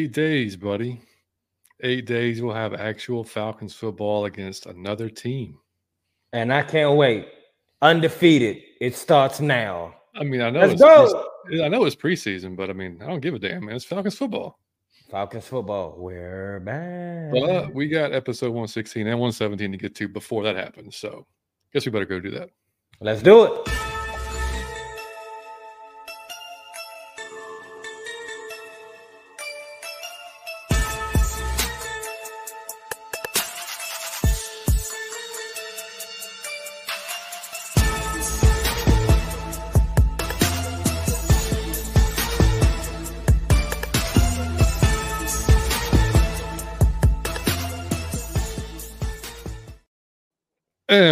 Eight days, buddy. Eight days, we'll have actual Falcons football against another team. And I can't wait. Undefeated. It starts now. I mean, I know Let's it's go. I know it's preseason, but I mean, I don't give a damn, man. It's Falcons football. Falcons football. We're back. But we got episode 116 and 117 to get to before that happens. So guess we better go do that. Let's do it.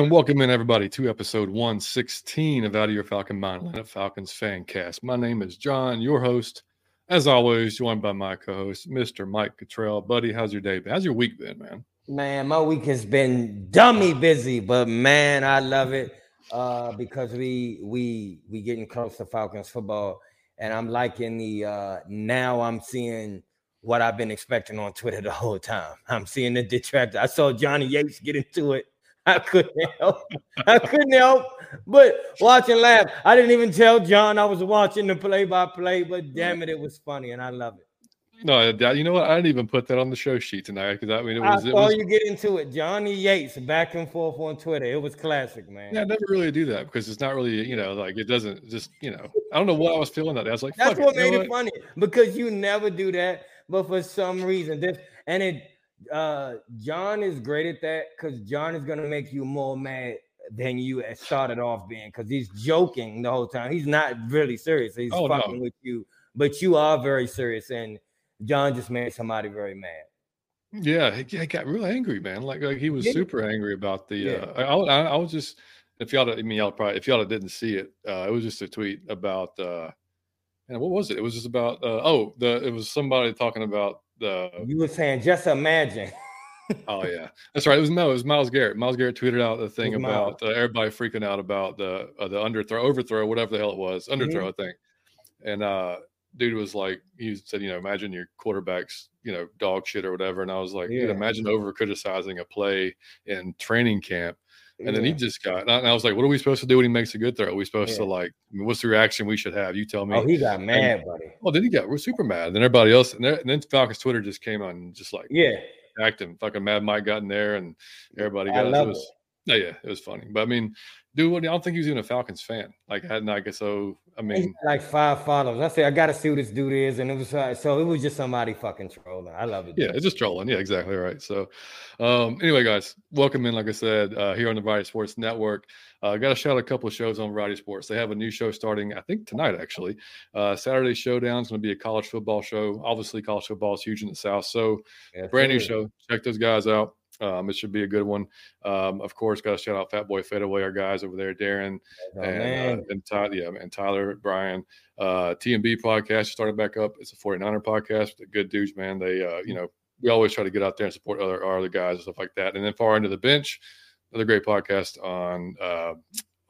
And welcome in everybody to episode 116 of Out of Your Falcon Mind, Atlanta Falcons fan cast. My name is John, your host. As always, joined by my co-host, Mr. Mike Cottrell. Buddy, how's your day? How's your week been, man? Man, my week has been dummy busy, but man, I love it uh, because we we we getting close to Falcons football, and I'm liking the uh, now I'm seeing what I've been expecting on Twitter the whole time. I'm seeing the detractor. I saw Johnny Yates get into it. I couldn't help. I couldn't help but watch and laugh. I didn't even tell John I was watching the play by play, but damn it, it was funny and I love it. No, you know what? I didn't even put that on the show sheet tonight because I mean, it was, it saw was you get into it. Johnny Yates back and forth on Twitter. It was classic, man. yeah, I never really do that because it's not really, you know, like it doesn't just, you know, I don't know what I was feeling that day. I was like, That's what it, you made know it funny because you never do that, but for some reason, this and it uh John is great at that because John is gonna make you more mad than you started off being because he's joking the whole time. He's not really serious. He's Oh, no. fucking with you, but you are very serious, and John just made somebody very mad. Yeah, he, got real angry, man. Like, like he was he? super angry about the. Yeah. Uh, I, I, I was just, if y'all, I mean, y'all probably, if y'all didn't see it, uh, it was just a tweet about, uh, and what was it? It was just about, uh, oh, the it was somebody talking about the. You were saying, just imagine. Oh yeah, that's right. It was no, it was Miles Garrett. Miles Garrett tweeted out the thing about uh, everybody freaking out about the uh, the underthrow, overthrow, whatever the hell it was, Mm-hmm. underthrow, I think. And uh, dude was like, he said, you know, imagine your quarterback's, you know, dog shit or whatever. And I was like, dude, imagine over criticizing a play in training camp. And then he just got, and I, was like, what are we supposed to do when he makes a good throw? Are we supposed to like, I mean, what's the reaction we should have? You tell me. Oh, he got mad, buddy. well, then he got, we're super mad. Then everybody else, and, and then Falcons Twitter just came on and just like, Yeah, acting. Fucking Mad Mike got in there, and everybody I got. It love was, yeah, yeah, it was funny. But I mean, dude, what- I don't think he was even a Falcons fan. Like, I hadn't. I guess so. I mean, like five followers. I said, I gotta see who this dude is, and it was uh, so it was just somebody fucking trolling. I love it. yeah, it's just trolling. Yeah, exactly right. So, um, anyway, guys, welcome in. Like I said, uh, here on the Variety Sports Network. Uh, got to shout out a couple of shows on Variety Sports. They have a new show starting, I think tonight actually. Uh, Saturday Showdown is going to be a college football show. Obviously, college football is huge in the South, so Yes, brand new sir. show. Check those guys out. Um, it should be a good one. Um, of course, got to shout out Fat Boy Fadeaway, our guys over there, Darren Oh, and, uh, and Tyler, yeah, and Tyler, Brian, uh, TMB podcast started back up. It's a 49er podcast. The good dudes, man. They, uh, you know, we always try to get out there and support other our other guys and stuff like that. And then far into the bench, another great podcast on uh,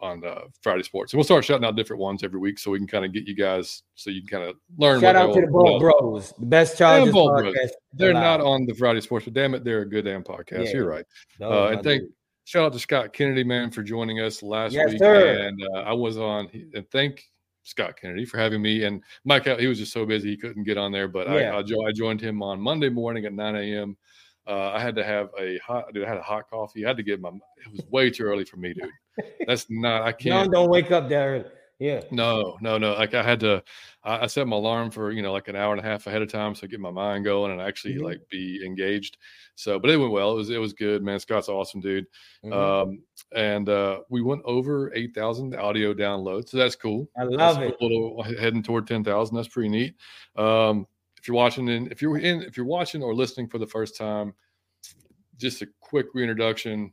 on uh, Friday sports. And we'll start shouting out different ones every week so we can kind of get you guys so you can kind of learn. Shout out to the Ball Bros, the best Chargers podcast. Bros. They're not on the Friday sports, but damn it, they're a good damn podcast. Yeah. You're right. Those Uh, and thank shout out to Scott Kennedy, man, for joining us last Yes, week. sir. And uh, I was on, and thank Scott Kennedy for having me. And Mike, he was just so busy he couldn't get on there, but Yeah. I, I, I joined him on Monday morning at 9 a.m. Uh, I had to have a hot, dude. I had a hot coffee. I had to get my. It was way too early for me, dude. That's not. I can't. No, don't wake up early. Yeah. No, no, no. Like I had to, I, I set my alarm for you know like an hour and a half ahead of time, so I get my mind going and actually Mhm. like be engaged. So, but it went well. It was it was good, man. Scott's awesome dude. Mhm. Um, and uh, we went over eight thousand audio downloads, so that's cool. I That's love it. A little heading toward ten thousand. That's pretty neat. Um, if you're watching in, if you're in, if you're watching or listening for the first time, just a quick reintroduction.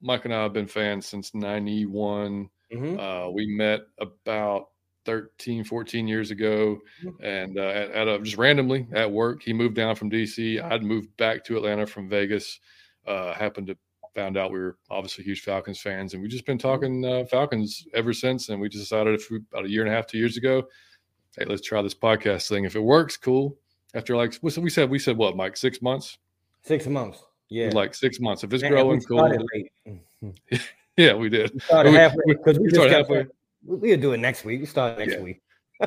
Mike and I have been fans since '91. Mhm. Uh, we met about 13, 14 years ago, Mhm. and uh, at, at a, just randomly at work, he moved down from DC. I'd moved back to Atlanta from Vegas. Uh, happened to found out we were obviously huge Falcons fans, and we've just been talking uh, Falcons ever since. And we just decided if we, about a year and a half, two years ago, hey, let's try this podcast thing. If it works, cool. After like we said we said what, Mike? Six months. Six months. Yeah, like six months. If it's Man, growing, cool. Yeah, we did. We started We- halfway we- because we, we just started kept halfway. we- we'll do it next week. We start next Yeah, week.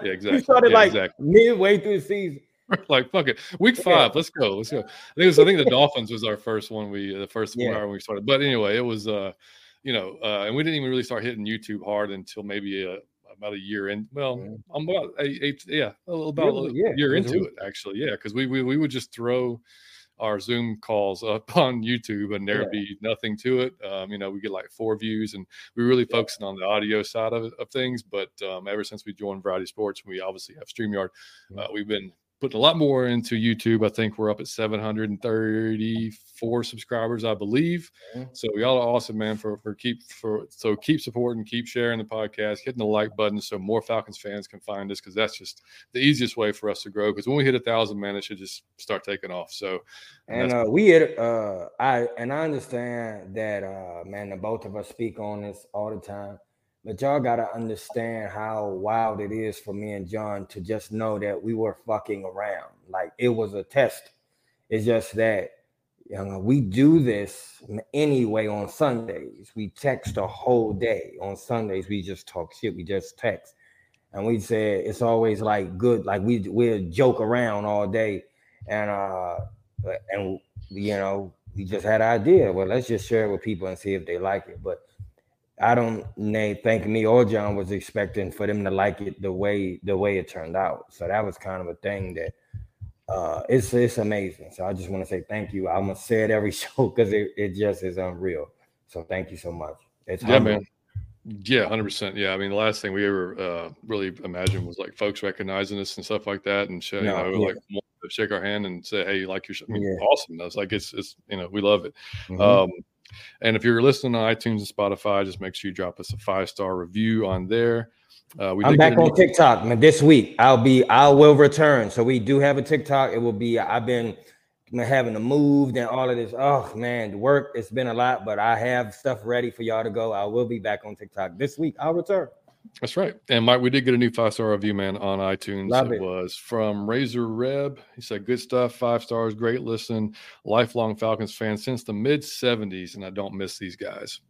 Yeah, exactly. We started Yeah, like exactly. midway through the season. like fuck it. Week Yeah. five, let's go. Let's go. I think was, I think the Dolphins was our first one. We the first one Yeah. hour we started. But anyway, it was uh, you know, uh, and we didn't even really start hitting YouTube hard until maybe uh about a year in. Well, Yeah. I'm about eight, eight yeah, a little about Yeah, a yeah, year into it actually. Yeah, because we, we we would just throw our Zoom calls up on YouTube and there'd Yeah. be nothing to it. Um, you know, we get like four views and we are really focusing on the audio side of, of things. But um, ever since we joined Variety Sports, we obviously have StreamYard. Uh, we've been putting a lot more into YouTube. I think we're up at 734 subscribers, I believe. So y'all are awesome, man. For for keep for so keep supporting, keep sharing the podcast, hitting the like button so more Falcons fans can find us because that's just the easiest way for us to grow. Because when we hit a thousand, man, it should just start taking off. So And that's- uh, we had uh, I and I understand that uh, man, the both of us speak on this all the time, but y'all gotta understand how wild it is for me and John to just know that we were fucking around. Like it was a test. It's just that you know, we do this anyway on Sundays. We text a whole day. On Sundays, we just talk shit. We just text. And we said it's always like good, like we we'll joke around all day. And uh and you know, we just had an idea. Well, let's just share it with people and see if they like it. But I don't nay, think me or John was expecting for them to like it the way the way it turned out. So that was kind of a thing that uh it's it's amazing. So I just want to say thank you. I'm gonna say it every show because it, it just is unreal. So thank you so much. It's Yeah, humbling. man. Yeah, hundred percent. Yeah, I mean, the last thing we ever uh, really imagined was like folks recognizing us and stuff like that, and sh- you know, yeah. like shake our hand and say, "Hey, you like your show?" I mean, Yeah. awesome. That's like it's it's you know we love it. Mhm. Um, and if you're listening on iTunes and Spotify, just make sure you drop us a five star review on there. Uh, we I'm back on TikTok, man. This week I'll be I will return. So we do have a TikTok. It will be I've been having to move and all of this. Oh man, the work it's been a lot, but I have stuff ready for y'all to go. I will be back on TikTok this week. I'll return. That's right. And Mike, we did get a new five star review, man, on iTunes. Love it, it. was from Razor Reb. He said, Good stuff, five stars, great listen. Lifelong Falcons fan since the mid 70s, and I don't miss these guys.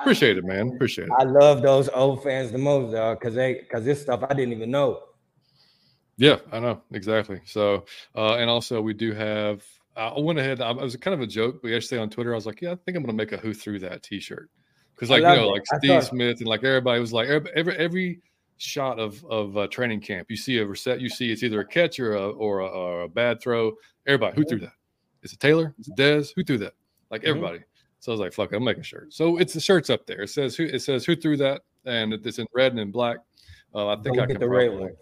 Appreciate it, man. Appreciate it. I love those old fans the most, dog, because they because this stuff I didn't even know. Yeah, I know exactly. So, uh, and also we do have. I went ahead. I, was kind of a joke. We actually on Twitter. I was like, "Yeah, I think I'm going to make a Who Threw That T-shirt," because like you know, it. like I Steve Smith and like everybody was like every every, every shot of of uh, training camp. You see a reset. You see it's either a catch or a or a, or a bad throw. Everybody, who threw that? Is it Taylor? Is it Dez? Who threw that? Like Mhm. everybody. So I was like, "Fuck it, I'm making a shirt." So it's the shirt's up there. It says who it says who threw that, and it's in red and in black. Uh, I think Go I can the red probably- one.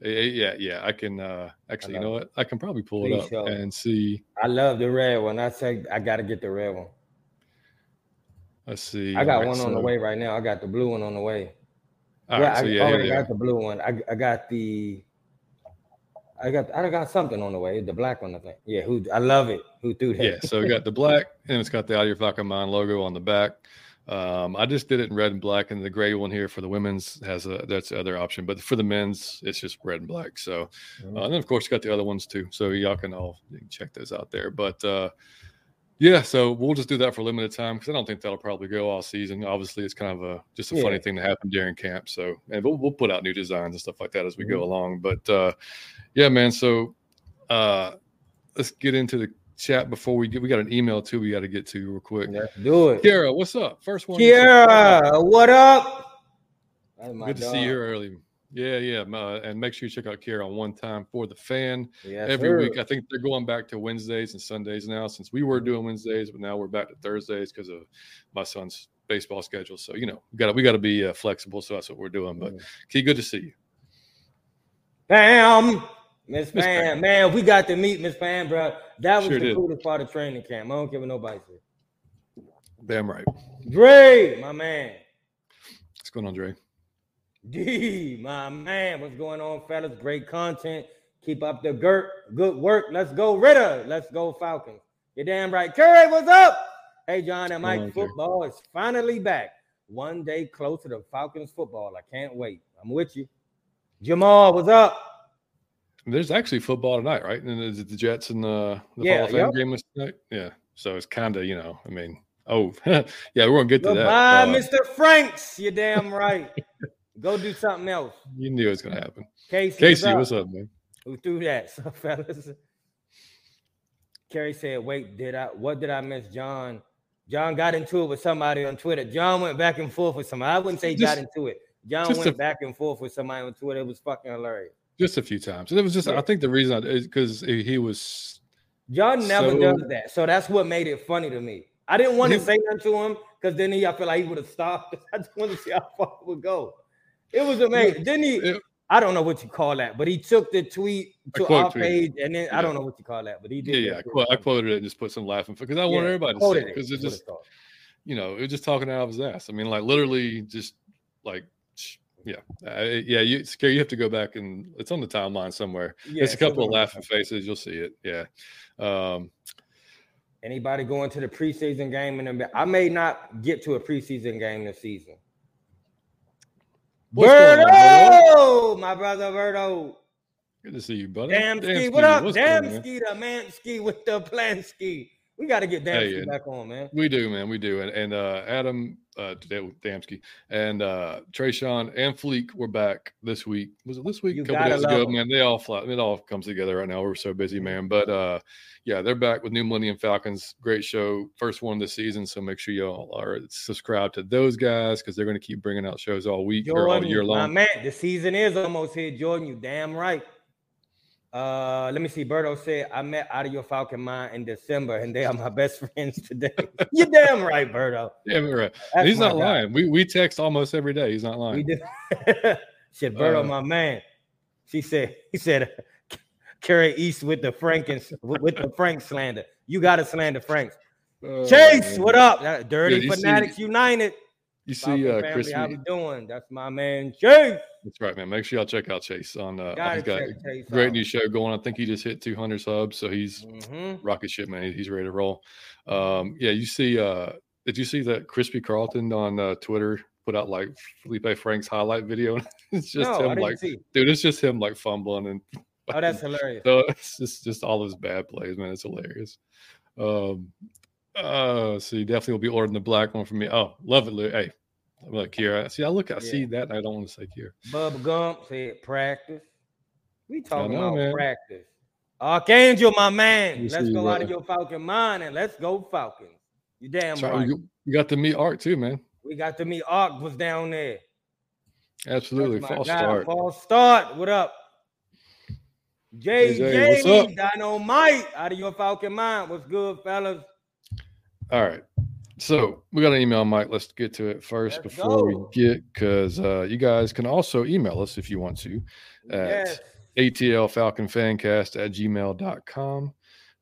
yeah, yeah, yeah. I can uh actually, you know what? I can probably pull it up show. and see. I love the red one. I say I got to get the red one. Let's see. I got Alright, one on the way right now. I got the blue one on the way. All yeah, right, so I yeah, already got go. the blue one. I, I got the I got I got something on the way. The black one, I think. Yeah, who I love it. Who threw that? Yeah, so we got the black and it's got the Your Falcon Mind logo on the back. Um, I just did it in red and black, and the gray one here for the women's has a that's the other option, but for the men's, it's just red and black. So, uh, and then of course, you got the other ones too. So y'all can all can check those out there. But uh, yeah, so we'll just do that for a limited time because I don't think that'll probably go all season. Obviously, it's kind of a just a funny thing to happen during camp. So, and we'll, we'll put out new designs and stuff like that as we Mm-hmm. go along. But uh, yeah, man. So uh, let's get into the chat before we get. We got an email too. We got to get to real quick. Let's do it. Kiara, what's up? First one. Kiara, what up? Good to see you early. Yeah, yeah. uh, and make sure you check out Kiara on one time for the fan. Yes, every sir. week. I think they're going back to Wednesdays and Sundays now, since we were doing Wednesdays, but now we're back to Thursdays because of my son's baseball schedule. So you know, we got to we got to be uh, flexible. So that's what we're doing. But Mm. Key, good to see you. Bam, Miss Miss Pam, Pam. man, we got to meet Miss Pam, bro. That was Sure the did. coolest part of training camp. I don't care what nobody says. Damn right. Dre, my man. What's going on, Dre? D, my man. What's going on, fellas? Great content. Keep up the good, good work. Let's go, Ridder. Let's go, Falcons. You're damn right. Curry, what's up? Hey, John and Mike, on, Curry? football is finally back. One day closer to Falcons football. I can't wait. I'm with you. Jamal, what's up? There's actually football tonight, right? And is it the Jets and the, the Yeah, Hall of Fame yep. game was tonight? Yeah. So it's kind of, you know, I mean, oh, yeah, we're gonna get to Goodbye, that. Uh, Mr. Franks. You're damn right. Go do something else. you knew it was gonna happen. Casey, Casey, what's what's up? up, man? Who threw that? So, fellas. Kerry said, wait, did I what did I miss? John. John got into it with somebody on Twitter. John went back and forth with somebody. I wouldn't say he got into it. John went a- back and forth with somebody on Twitter. It was fucking hilarious. Just a few times, and it was just. Yeah. I think the reason is because he was. John never So- does that. So that's what made it funny to me. I didn't want to say nothing to him because then he I feel like he would have stopped. I just wanted to see how far it would go. It was amazing. Didn't he? I don't know what you call that, but he took the tweet to our tweet. page, and then I don't know what you call that, but he did. Yeah, yeah. I, quote, I quoted it and just put some laughing because I Yeah, want everybody to see it it, because it's just you know it was just talking out of his ass. I mean, like literally just like yeah, uh, yeah. You scare you have to go back and it's on the timeline somewhere. Yeah, It's a couple of laughing faces. You'll see it. Yeah. Um, Anybody going to the preseason game? And I may not get to a preseason game this season. What's going on, Berto? Berto, my brother Berto. Good to see you, buddy. Damn ski, Ski, what up? what's Damn going ski, the man ski with the plan ski. We got to get damn Hey, ski back on, man. We do, man. We do. And, and uh, Adam uh, Da- Damsky and uh, Trayshawn and Fleek were back this week. Was it this week? You a couple days ago, 'em. man. They all fly. It all comes together right now. We're so busy, man. But uh, yeah, they're back with New Millennium Falcons. Great show, first one this season. So make sure y'all are subscribed to those guys because they're going to keep bringing out shows all week or all year long. man, the season is almost here. Jordan, you damn right. Uh, let me see. Berto said I met out of your Falcon Mind in December, and they are my best friends today. you damn right, Berto. Yeah, right. That's He's not guy. lying. We we text almost every day. He's not We lying. did. Shit, Berto, Uh, my man. She said. He said, "Carry East with the Frankens with, with the Frank slander. You got to slander Franks." Oh, Chase, man. what up? Uh, Dirty you see- Fanatics United. You see, uh, Chris. how we doing? That's my man, Chase. That's right, man. Make sure y'all check out Chase on. Uh, Gotta he's got check a Chase great out. new show going. I think he just hit 200 subs, so he's Mhm. rocket ship, man. He's ready to roll. Um, yeah, you see, uh, did you see that Crispy Carlton on uh, Twitter put out like Feleipe Frank's highlight video? it's just no, him like, see. dude, it's just him like fumbling and Oh, that's hilarious. so it's just just all his bad plays, man. It's hilarious. Um, uh, so you definitely will be ordering the black one for me. Oh, love it, Lou. Hey, look Kira. See, I look, I Yeah. see that. I don't want to say Kira. Bubba Gump said practice. We talking know, about man. practice. Archangel, my man. You let's go out uh, of your Falcon mind and let's go Falcons. You damn So right. you, you got to meet Art too, man. We got to meet Ark was down there. Absolutely, false guy, start. False start. What up? Jay, JJ, what's up? Dynamite out of your Falcon mind. What's good, fellas? All right. So we got an email, Mike. Let's get to it 1st Let's before we get because uh, you guys can also email us if you want to at Yes. atlfalconfancast at gmail.com.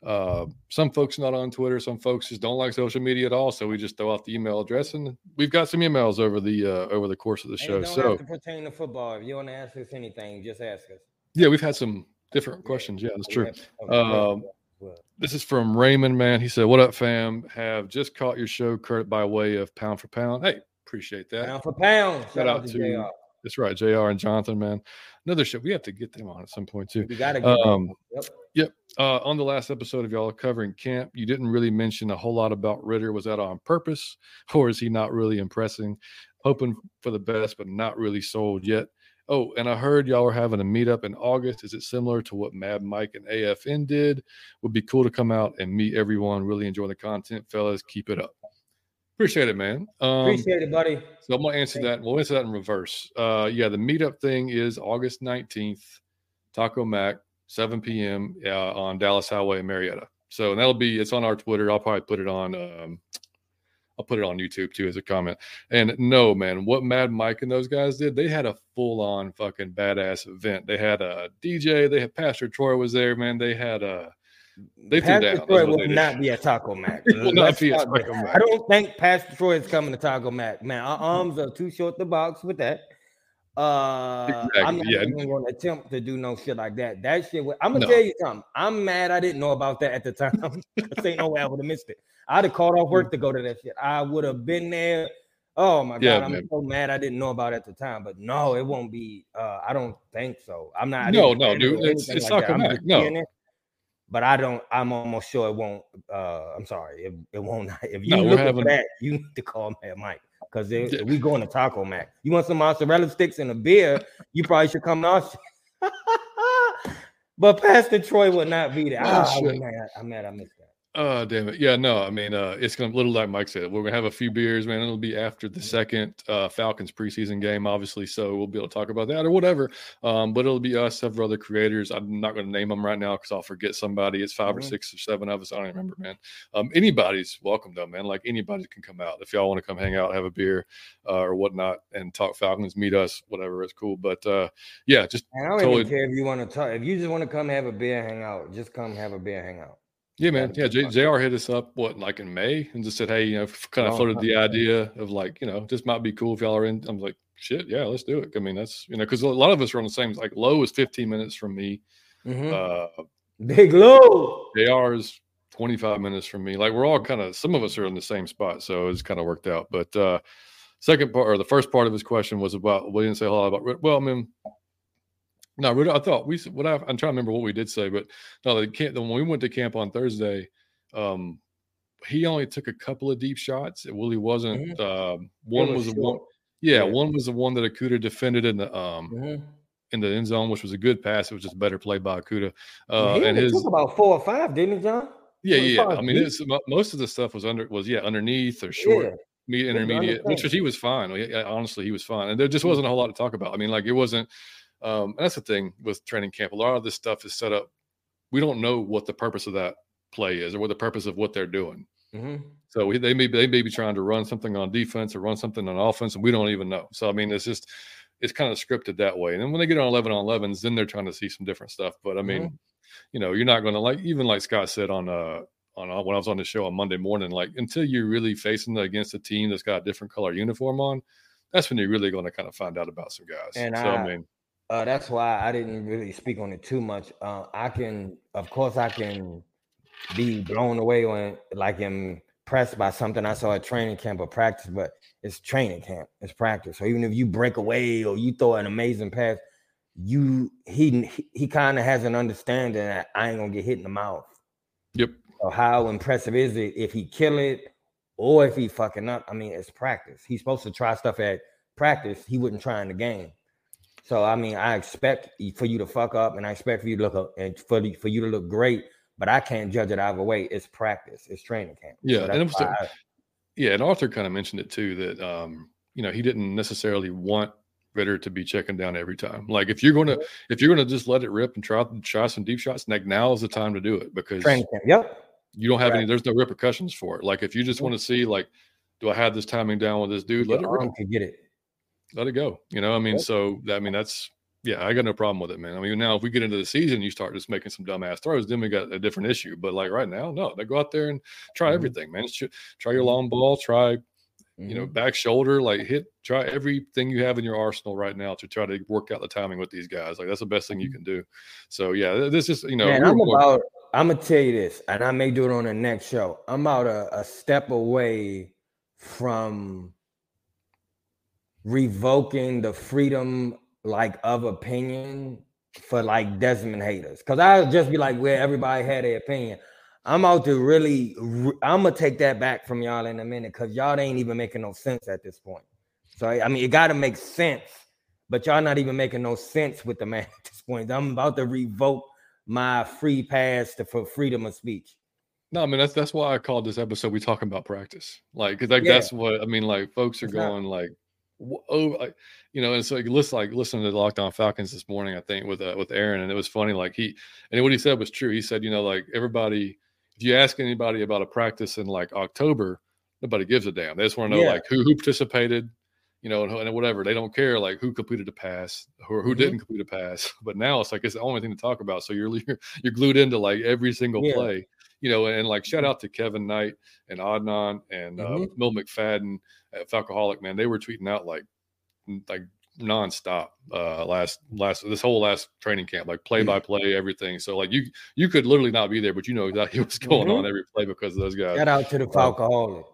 Uh, some folks not on Twitter, some folks just don't like social media at all. So we just throw out the email address and we've got some emails over the uh, over the course of the show. So pertain to football. If you want to ask us anything, just ask us. yeah, we've had some different questions. Yeah, that's true. Um, well. This is from Raymond, man. He said, What up, fam? Have just caught your show, Kurt, by way of pound for pound. Hey, appreciate that. Pound for pound. Shout, Shout out, out to, to- JR. That's right. JR and Jonathan, man. Another show. We have to get them on at some point, too. We gotta get Um, Yep. Yep. Uh, on the last episode of y'all covering camp, you didn't really mention a whole lot about Ridder. Was that on purpose, or is he not really impressing? Hoping for the best, but not really sold yet. Oh, and I heard y'all are having a meetup in August. Is it similar to what Mad Mike and AFN did? Would be cool to come out and meet everyone. Really enjoy the content, fellas. Keep it up. Appreciate it, man. Um, Appreciate it, buddy. so I'm gonna answer Thank that. We'll answer that in reverse. Uh, yeah, the meetup thing is August 19th, Taco Mac, 7 p.m. Uh, on Dallas Highway in Marietta. So and that'll be it's on our Twitter. I'll probably put it on. Um, I'll put it on YouTube too as a comment. And no, man, what Mad Mike and those guys did, they had a full on fucking badass event. They had a DJ. They had Pastor Troy was there, man. They had a. They threw Pastor. That's Troy will not be a Taco Mac. Will not be at Taco. Mac. I don't think Pastor Troy is coming to Taco Mac. Man, our arms are too short to box with that. Uh, I'm not yeah. even going to attempt to do no shit like that. That shit. I'm gonna No. tell you something. I'm mad I didn't know about that at the time. 'Cause ain't no way I would have missed it. I'd have called off work to go to that shit. I would have been there Oh my Yeah, god, I'm so mad I didn't know about it at the time. But no, it won't be. Uh, I don't think so. I'm not. No, no, dude, it's- it's like not coming no. it, But I don't. I'm almost sure it won't. Uh, I'm sorry. It, it won't. If you No, looking having- for that, you need to call Mad Mike because Yeah. we going to Taco Mac. You want some mozzarella sticks and a beer? You probably should come to us. but Pastor Troy will not be there. Oh, shit. I'm mad. I'm mad. I missed. Oh damn it! Yeah, no, I mean, uh, it's gonna little like Mike said. We're gonna have a few beers, man. It'll be after the second uh, Falcons preseason game, obviously, so we'll be able to talk about that or whatever. Um, but it'll be us, several other creators. I'm not gonna name them right now because I'll forget somebody. It's 5 or Mhm. six or seven of us. I don't even remember, man. Um, anybody's welcome though, man. Like anybody can come out if y'all want to come hang out, have a beer uh, or whatnot, and talk Falcons, meet us, whatever. It's cool. But uh, yeah, just And I don't Totally. even care if you want to talk. If you just want to come have a beer, hang out. Just come have a beer, hang out. Yeah, man. Yeah, J- JR hit us up what like in May and just said, hey, you know, kind of Long floated the idea of like, you know, this might be cool if y'all are in. I'm like, shit, yeah, let's do it. I mean, that's you know, because a lot of us are on the same. Like, low is 15 minutes from me. Mhm. Uh, Big Lou. JR is 25 minutes from me. Like, we're all kind of some of us are in the same spot, so it's kind of worked out. But uh second part or the first part of his question was about we didn't say a whole lot about. Well, I mean. No, I thought we. What I, I'm trying to remember what we did say, but no, the camp. When we went to camp on Thursday, um, he only took a couple of deep shots. It really wasn't. Um, one was was the one. Yeah, Yeah. one was the one that Okudah defended in the um Mhm. in the end zone, which was a good pass. It was just better play by Okudah. Uh, he and his took about four or five, didn't he, John? yeah, yeah. I mean, it's most of the stuff was under was yeah underneath or short, Yeah. intermediate, which was he was fine. He- uh, honestly, he was fine, and there just Mm. wasn't a whole lot to talk about. I mean, like it wasn't. Um, and that's the thing with training camp. A lot of this stuff is set up. We don't know what the purpose of that play is or what the purpose of what they're doing. Mhm. So we, they may they may be trying to run something on defense or run something on offense, and we don't even know. So I mean, it's just it's kind of scripted that way. And then when they get on eleven on elevens, then they're trying to see some different stuff. But I mean, Mm-hmm. you know, you're not going to like even like Scott said on uh on uh, when I was on the show on Monday morning, like until you're really facing against a team that's got a different color uniform on, that's when you're really going to kind of find out about some guys. And so I- I mean, Uh, that's why I didn't really speak on it too much. Uh, I can, of course, I can be blown away when, like, impressed by something I saw at training camp or practice, but it's training camp, it's practice. So even if you break away or you throw an amazing pass, you he he, kind of has an understanding that I ain't gonna get hit in the mouth. yep, So how impressive is it if he kill it or if he fucking up? I mean, it's practice. He's supposed to try stuff at practice. He wouldn't try in the game. So I mean, I expect for you to fuck up, and I expect for you to look up and for the, for you to look great. But I can't judge it either way. It's practice. It's training camp. Yeah, So and it I- yeah. And Arthur kind of mentioned it too that um you know he didn't necessarily want Ridder to be checking down every time. Like if you're going to if you're to just let it rip and try try some deep shots, like now is the time to do it because training camp. Yep. you don't have Right. any. There's no repercussions for it. Like if you just want to see like, do I have this timing down with this dude? Let it Your rip. arm could get it. Let it go. You know, I mean, so I mean that's yeah, I got no problem with it, man. I mean, now if we get into the season, you start just making some dumbass throws, then we got a different issue. But like right now, no, they go out there and try Mhm. everything, man. Try your Mhm. long ball, try you know Mhm. back shoulder, like hit, try everything you have in your arsenal right now to try to work out the timing with these guys. Like that's the best thing you can do. So yeah, this is you know, Man, I'm about. I'm gonna tell you this, and I may do it on the next show. I'm about a, a step away from revoking the freedom, like of opinion, for like Desmond haters. Cause I'll just be like, where everybody had their opinion. I'm out to really. re- I'm gonna take that back from y'all in a minute, cause y'all ain't even making no sense at this point. So I mean, it got to make sense, but y'all not even making no sense with the man at this point. I'm about to revoke my free pass to, for freedom of speech. No, I mean that's that's why I called this episode. We talking about practice, like because like Yeah. that's what I mean. Like folks are It's not- going like, wh- oh, you know, and so like, listen, like listening to the Locked On Falcons this morning, I think with uh, with Aaron, and it was funny. Like he and what he said was true. He said, you know, like everybody, if you ask anybody about a practice in like October, nobody gives a damn. They just want to know Yeah. like who who participated, you know, and, and whatever. They don't care like who completed a pass or who Mhm. didn't complete a pass. But now it's like it's the only thing to talk about. So you're you're, you're glued into like every single Yeah. play you know, and like shout out to Kevin Knight and Adnan and uh, Mhm. Will McFadden at Falcoholic, man. They were tweeting out like like nonstop uh last last this whole last training camp, like play by play, everything. So like you you could literally not be there, but you know exactly what's going Mhm. on every play because of those guys. Shout out to the Falcoholic.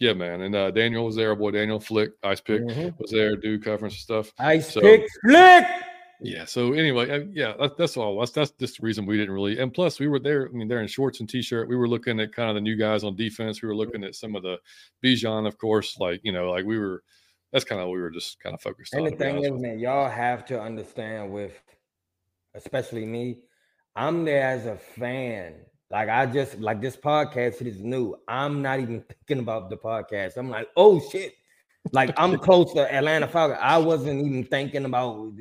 Yeah, man. And uh, Daniel was there. Our boy Daniel Flick, Ice Pick mm-hmm. was there, do conference stuff. Ice so, Pick Flick. Yeah. So anyway, uh, yeah, that, that's all. That's that's just the reason we didn't really. And plus, we were there. I mean, they're in shorts and t-shirt. We were looking at kind of the new guys on defense. We were looking at some of the Bijan, of course. Like you know, like we were. That's kind of what we were just kind of focused and on. And the thing is, man, y'all have to understand with, especially me, I'm there as a fan. Like I just like this podcast. It is new. I'm not even thinking about the podcast. I'm like, oh shit, like I'm close to Atlanta Falcons. I wasn't even thinking about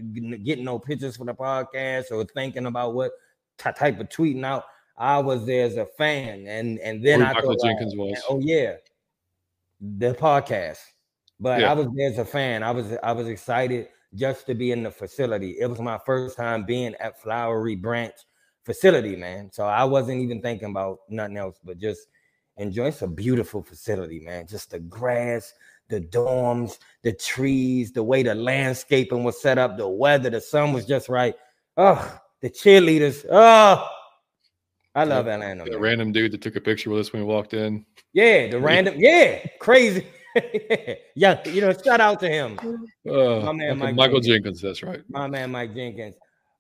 getting no pictures for the podcast or thinking about what t- type of tweeting out. I was there as a fan, and and then I Michael thought, Jenkins was. Oh yeah, the podcast. But yeah. I was there as a fan. I was I was excited just to be in the facility. It was my first time being at Flowery Branch facility, man. So I wasn't even thinking about nothing else, but just enjoy. It's a beautiful facility, man. Just the grass, the dorms, the trees, the way the landscaping was set up, the weather, the sun was just right. Oh, the cheerleaders. Oh, I love the, Atlanta. The man. random dude that took a picture with us when we walked in. Yeah, the random, yeah, crazy. yeah, you know, shout out to him. Uh, My man, Mike Michael Jenkins. Jenkins. That's right. My man, Mike Jenkins.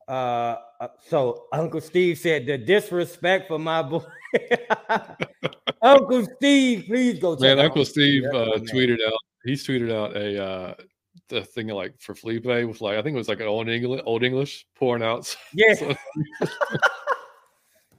Uh, uh, so Uncle Steve said the disrespect for my boy. Uncle Steve, please go. Man, Uncle Steve uh, tweeted out. He's tweeted out a uh, the thing like for Feleipe with like I think it was like an old English, old English pouring out. Yeah.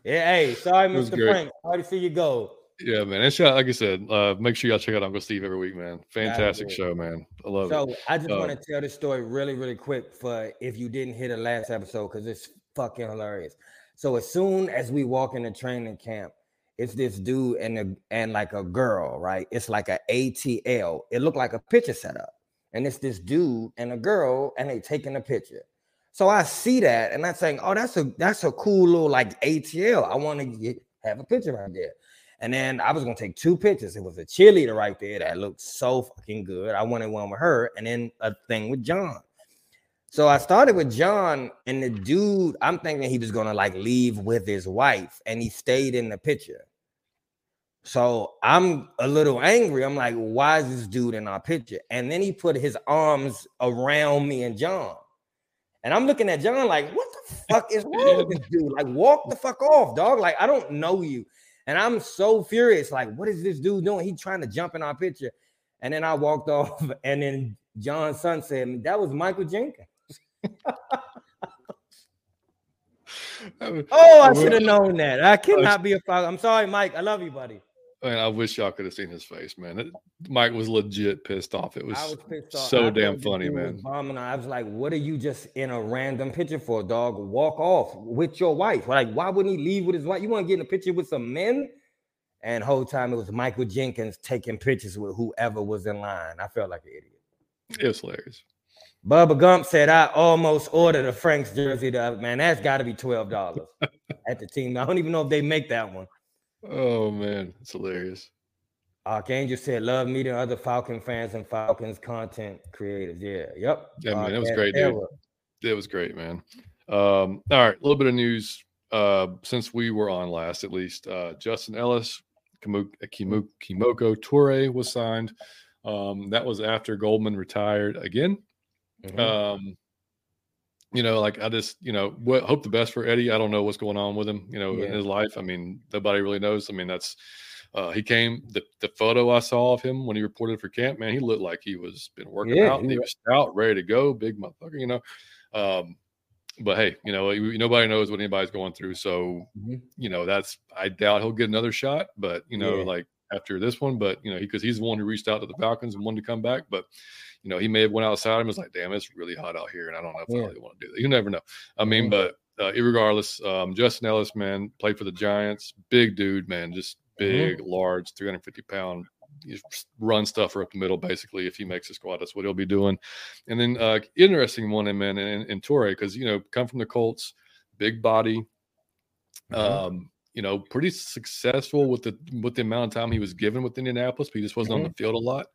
Yeah. Hey, sorry, Mr. Frank. Sorry to see you go. Yeah, man. And shout, like I said, uh, make sure y'all check out Uncle Steve every week, man. Fantastic show, man. I love so, it. So I just uh, want to tell this story really, really quick for if you didn't hear the last episode because it's fucking hilarious. So as soon as we walk in the training camp, it's this dude and a, and like a girl, right? It's like a ATL. It looked like a picture setup, and it's this dude and a girl, and they taking a picture. So I see that, and I'm saying, "Oh, that's a that's a cool little like ATL. I want to have a picture right there." And then I was gonna take two pictures. It was a cheerleader right there that looked so fucking good. I wanted one with her, and then a thing with John. So I started with John, and the dude, I'm thinking he was gonna like leave with his wife, and he stayed in the picture. So I'm a little angry. I'm like, why is this dude in our picture? And then he put his arms around me and John. And I'm looking at John like, what the fuck is wrong with this dude? Like, walk the fuck off, dog. Like, I don't know you. And I'm so furious. Like, what is this dude doing? He trying to jump in our picture. And then I walked off, and then John's son said, That was Michael Jenkins. oh, I should have known that. I cannot be a father. I'm sorry, Mike. I love you, buddy. Man, I wish y'all could have seen his face, man. It, Mike was legit pissed off. It was, was so I damn funny, man. Was I was like, "What are you just in a random picture for, dog? Walk off with your wife. Like, why wouldn't he leave with his wife? You want to get in a picture with some men?" And whole time it was Michael Jenkins taking pictures with whoever was in line. I felt like an idiot. It was hilarious. Bubba Gump said, "I almost ordered a Frank's jersey. To, man, that's got to be twelve dollars at the team. I don't even know if they make that one." Oh man, it's hilarious. Archangel said, "Love meeting other Falcon fans and Falcons content creators." Yeah, yep. Yeah, man, it was great, dude. It was great, man. Um, all right, a little bit of news uh, since we were on last, at least. Uh, Justin Ellis, Kimoko, Kemoko Turay was signed. Um, that was after Goldman retired again. Mm-hmm. Um, you know, like I just, you know, what, hope the best for Eddie. I don't know what's going on with him, you know, yeah. in his life. I mean, nobody really knows. I mean, that's uh, he came the, the photo I saw of him when he reported for camp, man, he looked like he was been working yeah, out. He, he was out, ready to go, big motherfucker, you know. Um, but hey, you know, nobody knows what anybody's going through. So, mm-hmm. you know, that's I doubt he'll get another shot, but you know, yeah. like after this one, but you know, because he, he's the one who reached out to the Falcons and wanted to come back, but you know, he may have went outside and was like, damn, it's really hot out here. And I don't know if yeah. I really want to do that. You never know. I mean, mm-hmm. but uh, regardless, um, Justin Ellis, man, played for the Giants. Big dude, man, just big, mm-hmm. large, 350 pound. He's run stuffer up the middle, basically. If he makes a squad, that's what he'll be doing. And then, uh, interesting one, in man, in, in Turay, because you know, come from the Colts, big body, mm-hmm. um, you know, pretty successful with the with the amount of time he was given with Indianapolis, but he just wasn't mm-hmm. on the field a lot.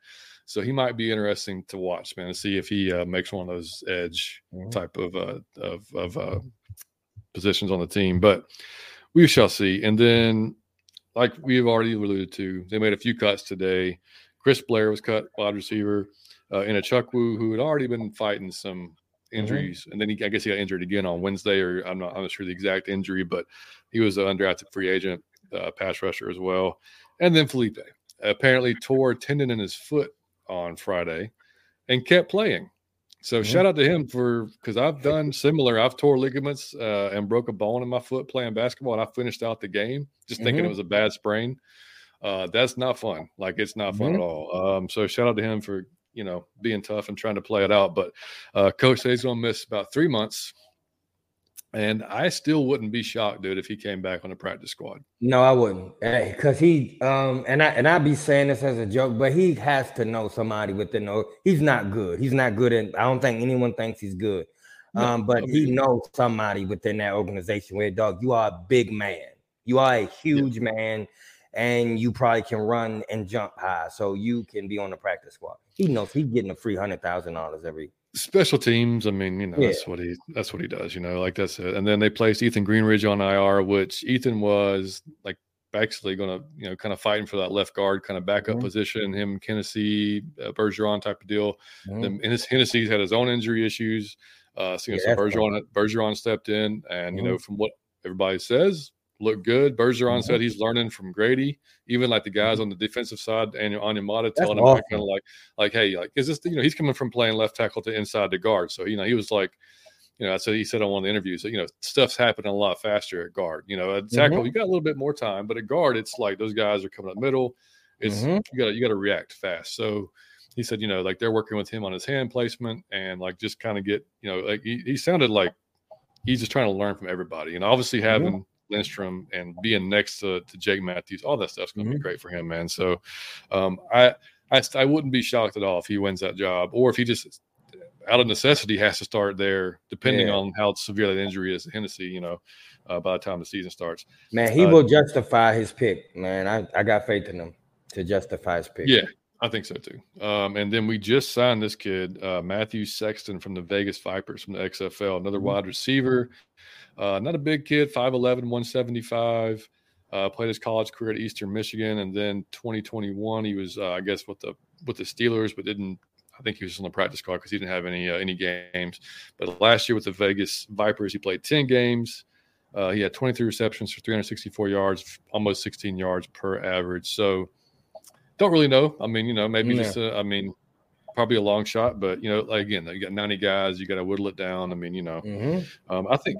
So he might be interesting to watch, man, to see if he uh, makes one of those edge mm-hmm. type of uh, of, of uh, positions on the team. But we shall see. And then, like we've already alluded to, they made a few cuts today. Chris Blair was cut wide receiver. Uh, and Achukwu, who had already been fighting some Mm-hmm. injuries, and then he, I guess he got injured again on Wednesday, or I'm not, I'm not sure the exact injury, but he was an undrafted free agent, uh, pass rusher as well. And then Feleipe apparently tore a tendon in his foot on Friday and kept playing. So Mhm. shout out to him for because I've done similar. I've tore ligaments uh, and broke a bone in my foot playing basketball, and I finished out the game just thinking Mhm. it was a bad sprain. Uh, that's not fun. Like it's not fun Mhm. at all. Um, so shout out to him for you know being tough and trying to play it out. But uh, coach says he's gonna miss about three months, and I still wouldn't be shocked, dude, if he came back on the practice squad. No, I wouldn't, because he um and I and I be saying this as a joke, but he has to know somebody within the. He's not good. He's not good, and I don't think anyone thinks he's good. No, Um, but he knows somebody within that organization where dog, you are a big man. You are a huge man, and you probably can run and jump high, so you can be on the practice squad. He knows he's getting a free hundred thousand dollars every. Special teams. I mean, you know, Yeah. that's what he that's what he does. You know, like that's it. And then they placed Ethan Greenidge on IR, which Ethan was like actually going to you know kind of fighting for that left guard kind of backup Mhm. position. Him, Hennessy, uh, Bergeron type of deal. Mhm. Then Hennes- Hennessy's had his own injury issues. Uh, so, you know, Yeah, so Bergeron Bergeron stepped in, and you Mhm. know from what everybody says. Looked good. Bergeron Mhm. said he's learning from Grady. Even like the guys on the defensive side, and Anya Mata That's telling him awesome. kind of like, like, hey, like, is this, you know, he's coming from playing left tackle to inside the guard. So, you know, he was like, you know, I said he said on one of the interviews that, you know, stuff's happening a lot faster at guard. You know, at tackle, Mhm. you got a little bit more time, but at guard, it's like those guys are coming up middle. It's Mhm. you gotta you gotta react fast. So he said, you know, like they're working with him on his hand placement and like just kind of get, you know, like he, he sounded like he's just trying to learn from everybody. And obviously having Lindstrom and being next to, to Jake Matthews, all that stuff's going to be Mhm. great for him, man. So um, I, I I wouldn't be shocked at all if he wins that job, or if he just out of necessity has to start there, depending Yeah. on how severe that injury is Hennessy. You know, uh, by the time the season starts. Man, he Uh, will justify his pick. Man, I, I got faith in him to justify his pick. Yeah, I think so too. Um, and then we just signed this kid, uh, Matthew Sexton from the Vegas Vipers from the XFL, another Mhm. wide receiver. Uh, not a big kid, 5'11, 175. Uh, played his college career at Eastern Michigan, and then 2021 he was, uh, I guess, with the with the Steelers, but didn't. I think he was on the practice squad because he didn't have any uh, any games. But last year with the Vegas Vipers, he played 10 games. Uh, he had 23 receptions for 364 yards, almost 16 yards per average. So don't really know. I mean, you know, maybe Yeah. just a, I mean, probably a long shot, but you know, like, again, you got 90 guys, you got to whittle it down. I mean, you know, Mhm. um, I think,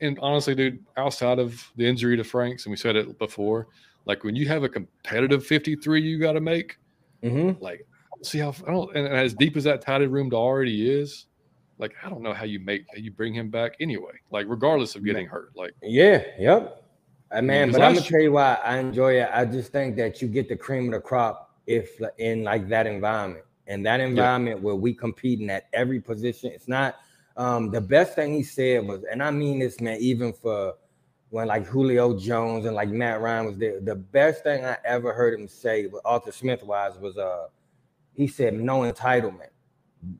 and honestly, dude, outside of the injury to Franks, and we said it before, like when you have a competitive 53, you got to make, Mhm. like, see how, I don't, and as deep as that tight end room already is, like, I don't know how you make, how you bring him back anyway, like, regardless of getting hurt. Like, Yeah, yep. I man, but I'm gonna tell you why I enjoy it. I just think that you get the cream of the crop if in like that environment. And that environment where we competing at every position. It's not um the best thing he said was, and I mean this, man, even for when like Julio Jones and like Matt Ryan was there. The best thing I ever heard him say with Arthur Smith wise was uh he said no entitlement.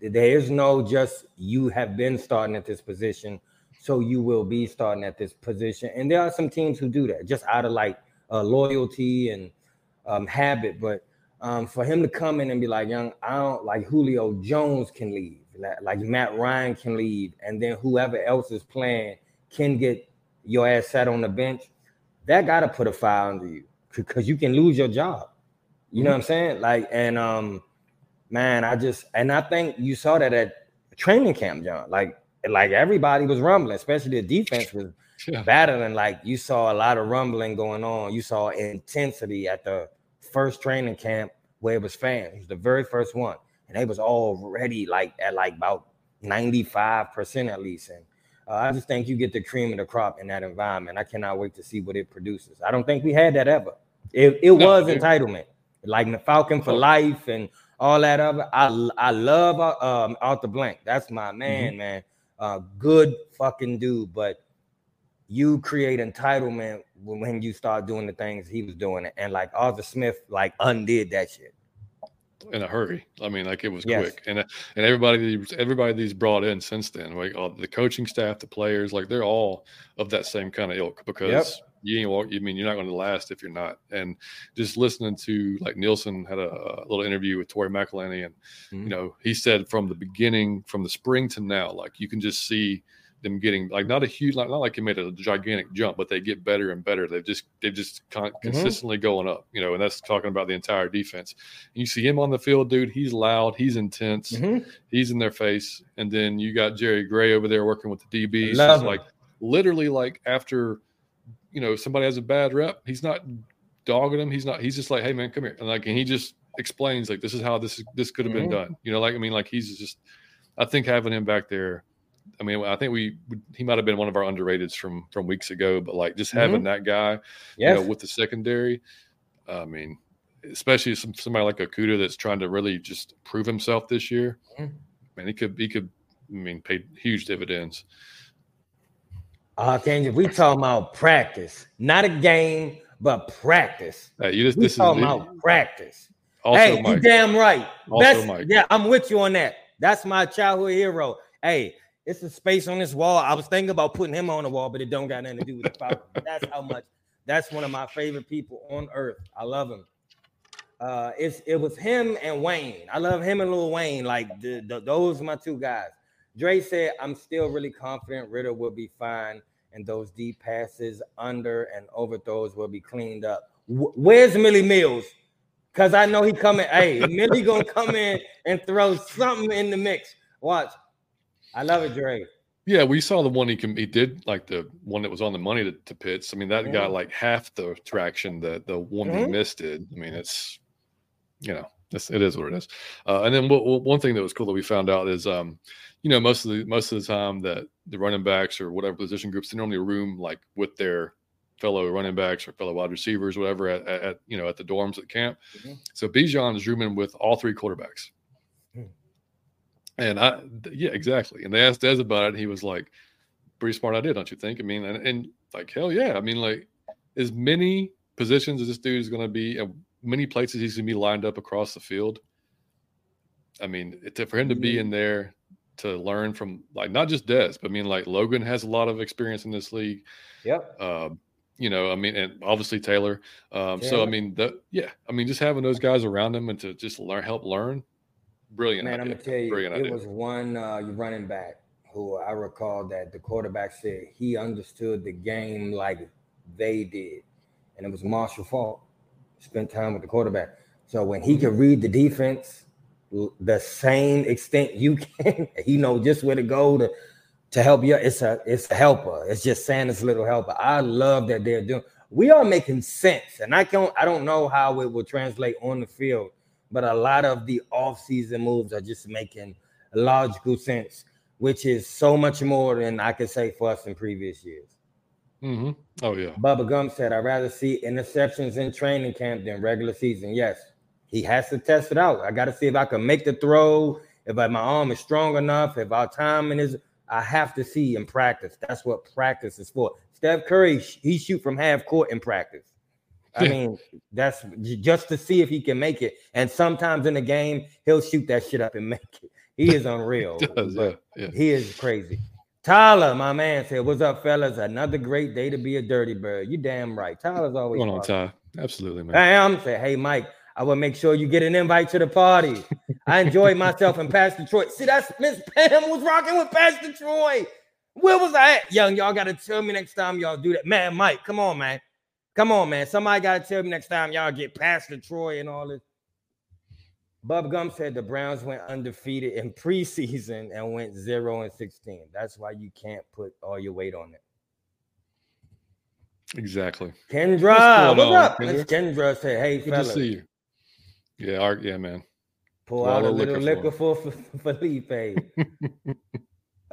There is no just you have been starting at this position, so you will be starting at this position. And there are some teams who do that just out of like uh, loyalty and um, habit. But um, for him to come in and be like, young, I don't like Julio Jones can leave, like, like Matt Ryan can leave, and then whoever else is playing can get your ass sat on the bench. That got to put a fire under you because you can lose your job. You know what I'm saying? Like, and um, man, I just and I think you saw that at training camp, John. Like, like everybody was rumbling, especially the defense was yeah, battling. Like you saw a lot of rumbling going on. You saw intensity at the first training camp where it was fans. It was the very first one, and they was already like at like about ninety five percent at least. And uh, I just think you get the cream of the crop in that environment. I cannot wait to see what it produces. I don't think we had that ever. It, it was it- entitlement, like the Falcon for life and all that other. I I love uh, um, Arthur Blank. That's my man, man. Uh, good fucking dude, but you create entitlement when when you start doing the things he was doing, and like Arthur Smith, like undid that shit. In a hurry. I mean, like it was Yes. quick, and uh, and everybody everybody these brought in since then, like all the coaching staff, the players, like they're all of that same kind of ilk because you ain't walk. I mean, you're not going to last if you're not. And just listening to like Nielsen had a, a little interview with Torey McElhaney, and mm-hmm. you know, he said from the beginning, from the spring to now, like you can just see them getting like not a huge, like not like he made a gigantic jump, but they get better and better. They've just they've just con- mm-hmm. consistently going up, you know, and that's talking about the entire defense. And you see him on the field, dude. He's loud, he's intense, mm-hmm. he's in their face, and then you got Jerry Gray over there working with the DBs. like literally like after you know somebody has a bad rep, he's not dogging him. He's not. He's just like, hey man, come here, and like and he just explains like this is how this this could have mm-hmm. been done. You know, like I mean, like he's just. I think having him back there I mean, I think we he might have been one of our underrateds from from weeks ago, but like just having mm-hmm. that guy, yes. you know, with the secondary, I mean, especially some, somebody like Okudah that's trying to really just prove himself this year. Mm-hmm. Man, he could he could I mean pay huge dividends. Uh, can we talking about practice, not a game, but practice. Hey, you just we this talking is about practice. Also, hey, Mike. you damn right. Also, Best, Mike. Yeah, I'm with you on that. That's my childhood hero. Hey, it's a space on this wall. I was thinking about putting him on the wall, but it don't got nothing to do with the Falcons. that's how much. That's one of my favorite people on earth. I love him. Uh, it's it was him and Wayne. I love him and Lil Wayne. Like the, the, those are my two guys. Dre said, "I'm still really confident Ridder will be fine, and those deep passes under and overthrows will be cleaned up." W- where's Millie Mills? Cause I know he coming. hey, Millie gonna come in and throw something in the mix. Watch. I love it, Dre. Yeah, we saw the one he can he did like the one that was on the money to, to Pitts. I mean, that got like half the traction that the one mm-hmm. he missed did. I mean, it's you know, it's, it is what it is. Uh, and then what, one thing that was cool that we found out is, um, you know, most of the most of the time that the running backs or whatever position groups they normally room like with their fellow running backs or fellow wide receivers, whatever, at, at you know at the dorms at camp. Mm-hmm. So Bijan is rooming with all three quarterbacks. And I, yeah, exactly. And they asked Dez about it. And he was like, pretty smart idea, don't you think? I mean, and, and like, hell yeah. I mean, like, as many positions as this dude is going to be, and many places he's going to be lined up across the field. I mean, to, for him to be in there to learn from, like, not just Dez, but I mean, like, Logan has a lot of experience in this league. Yep. Uh, you know, I mean, and obviously Taylor. Um, So, I mean, the, yeah, I mean, just having those guys around him and to just learn, help learn Brilliant. Man, idea. I'm gonna tell you, Brilliant it idea. was one uh, running back who I recall that the quarterback said he understood the game like they did, and it was Marshall Faulk. Spent time with the quarterback, so when he could read the defense the same extent you can, he know just where to go to to help you. It's a it's a helper. It's just Santa's little helper. I love that they're doing. We are making sense, and I can't. I don't know how it will translate on the field but a lot of the off-season moves are just making logical sense, which is so much more than I could say for us in previous years. Mm-hmm. Oh yeah. Bubba Gum said, "I'd rather see interceptions in training camp than regular season." Yes, he has to test it out. I got to see if I can make the throw, if my arm is strong enough, if our timing is. I have to see in practice. That's what practice is for. Steph Curry, he shoot from half court in practice. I mean, that's just to see if he can make it. And sometimes in the game, he'll shoot that shit up and make it. He is unreal. does, yeah, yeah. He is crazy. Tyler, my man, said, "What's up, fellas? Another great day to be a dirty bird. You damn right. Tyler's always going on, Ty. Absolutely, man. I am. Say, hey, Mike, I will make sure you get an invite to the party. I enjoyed myself in Pastor Troy. See, that's Miss Pam was rocking with Pastor Troy. Where was I at? Young, y'all got to tell me next time y'all do that. Man, Mike, come on, man. Come on, man. Somebody got to tell me next time y'all get past the Troy and all this. Bub Gum said the Browns went undefeated in preseason and went 0 and 16. That's why you can't put all your weight on it. Exactly. Kendra, what's, what's up? Kendra? Kendra said, hey, Good fellas. to see you. Yeah, our, yeah, man. Pull, Pull out a little liquor, liquor for, for Feleipe.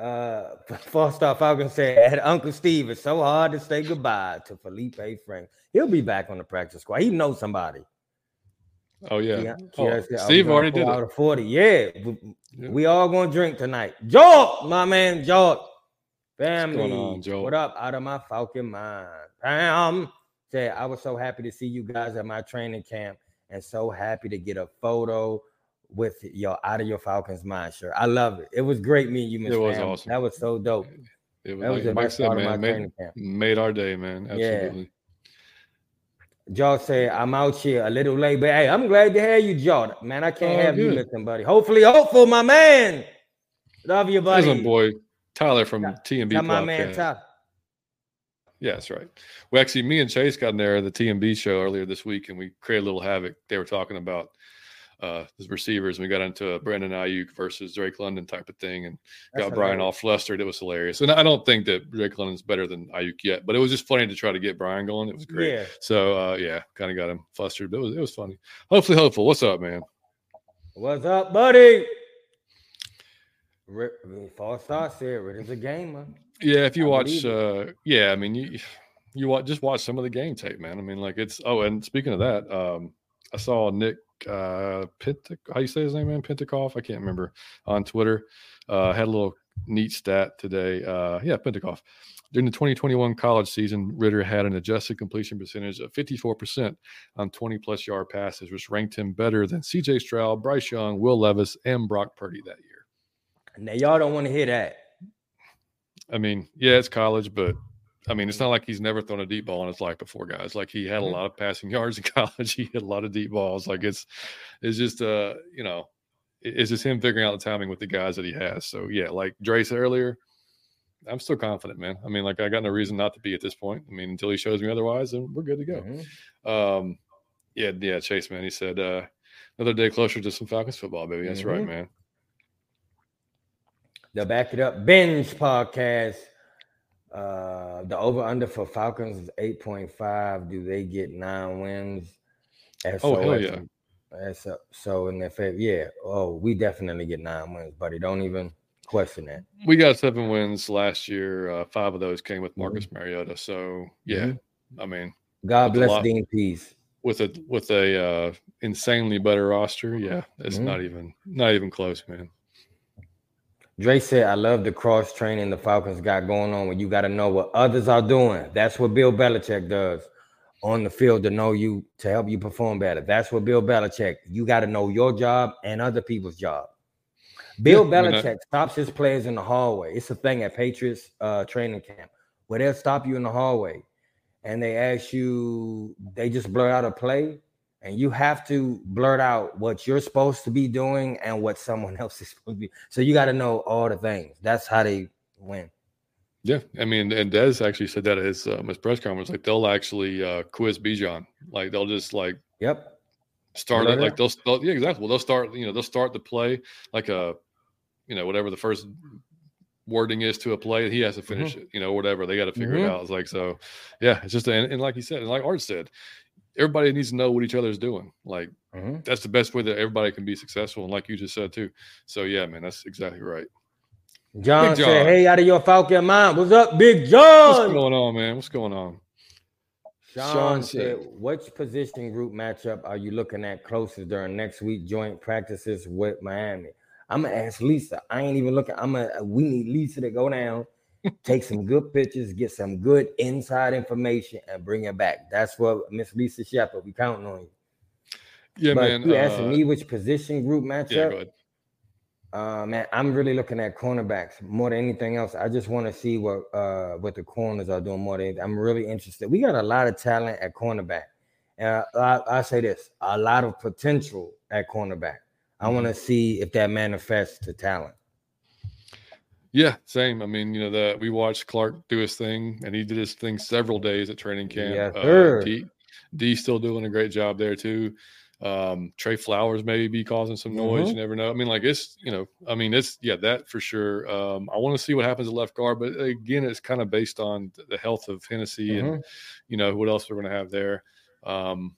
Uh, Foster Falcon said, Uncle Steve, it's so hard to say goodbye to Feleipe Frank. He'll be back on the practice squad. He knows somebody. Oh yeah, oh, Steve already did out it. Of Forty, yeah. We, yeah. we all gonna drink tonight. George, my man, George, family. On, what up? Out of my Falcon mind. Pam said, I was so happy to see you guys at my training camp, and so happy to get a photo with your out of your Falcons mind shirt. I love it. It was great meeting you, Mr. It was awesome. That was so dope. It was, that was like, the best said, part man, of my made, camp. made our day, man. Absolutely. Jaw said, I'm out here a little late, but hey, I'm glad to have you, Jaw. Man, I can't Oh, have you good. listen, buddy. Hopefully, hopeful, my man. Love you, buddy. There's my boy Tyler from Yeah, TMB my man podcast. Ty. Yeah, that's right. Well, actually, me and Chase got in there at the TMB show earlier this week, and we created a little havoc. They were talking about uh, the receivers, we got into a Brandon Aiyuk versus Drake London type of thing, and That's got Brian all flustered. It was hilarious, and I don't think that Drake London's better than Aiyuk yet, but it was just funny to try to get Brian going. It was great. Yeah. So uh, yeah, kind of got him flustered, but it was it was funny. Hopefully, hopeful. What's up, man? What's up, buddy? Rip, false start said, "Rid is a gamer." Yeah, if you I watch, uh, yeah, I mean, you you watch just watch some of the game tape, man. I mean, like it's. Oh, and speaking of that, um, I saw Nick uh how you say his name, man? Pentecoff. I can't remember on Twitter. Uh, had a little neat stat today. Uh, yeah, Pentecoff. During the 2021 college season, Ridder had an adjusted completion percentage of 54% on 20 plus yard passes, which ranked him better than CJ Stroud, Bryce Young, Will Levis, and Brock Purdy that year. Now y'all don't want to hear that. I mean, yeah, it's college, but I mean, it's not like he's never thrown a deep ball in his life before, guys. Like he had a Mhm. lot of passing yards in college. He hit a lot of deep balls. Like it's, it's just, uh, you know, it's just him figuring out the timing with the guys that he has. So yeah, like Dre said earlier, I'm still confident, man. I mean, like I got no reason not to be at this point. I mean, until he shows me otherwise, then we're good to go. Mhm. Um, yeah, yeah, Chase, man. He said, uh, another day closer to some Falcons football, baby. That's right, Mhm. man. The Back It Up Binge podcast. Uh, the over under for Falcons is 8.5. Do they get nine wins? Oh, hell yeah. That's a, so in that favor, yeah. Oh, we definitely get nine wins, buddy. Don't even question that. we got seven wins last year. Uh, five of those came with Marcus Mm-hmm. Mariota. So yeah, I mean, God bless lot. Dean Peace. with a with a uh, insanely better roster, yeah, it's Mhm. not even not even close, man. Dre said, I love the cross training the Falcons got going on when you got to know what others are doing. That's what Bill Belichick does on the field to know you, to help you perform better. That's what Bill Belichick, you got to know your job and other people's job. Bill Yeah, Belichick stops his players in the hallway. It's a thing at Patriots uh, training camp where they'll stop you in the hallway and they ask you, they just blurt out a play and you have to blurt out what you're supposed to be doing and what someone else is supposed to be. So you got to know all the things. That's how they win. Yeah, I mean, and Dez actually said that at his um, his press conference. Like they'll actually uh, quiz Bijan. Like they'll just like Yep. start it. it Like they'll, they'll yeah exactly. Well, they'll start you know they'll start the play like a you know whatever the first wording is to a play. He has to finish it. You know whatever they got to figure it Mhm. out. It's like so. Yeah, it's just and, and like he said, and like Art said, everybody needs to know what each other's doing. Like Mhm. that's the best way that everybody can be successful. And like you just said too. So yeah, man, that's exactly right. John, Big said, "Hey, out of your Falcon mind, what's up, Big John? What's going on, man? What's going on? Sean, Sean said, said- "Which position group matchup are you looking at closest during next week joint practices with Miami?" I'm gonna ask Lisa. I ain't even looking. I'm gonna. We need Lisa to go down, take some good pictures, get some good inside information, and bring it back. That's what Miss Lisa Shepard. We counting on you. Yeah, but man. you asking uh, me which position group yeah, matchup? ahead. Uh, man, I'm really looking at cornerbacks more than anything else. I just want to see what uh what the corners are doing more than anything. I'm really interested. We got a lot of talent at cornerback. Uh, I, I say this: a lot of potential at cornerback. I want Mm-hmm. to see if that manifests to talent. Yeah, same. I mean, you know, that we watched Clark do his thing, and he did his thing several days at training camp. Yes, uh, sir. D, D still doing a great job there too. Um, Trey Flowers maybe be causing some noise. Mhm. You never know. I mean, like it's you know, I mean, it's yeah, that for sure. Um, I want to see what happens at left guard, but again, it's kind of based on the health of Hennessy and Mhm. you know what else we're going to have there. Um,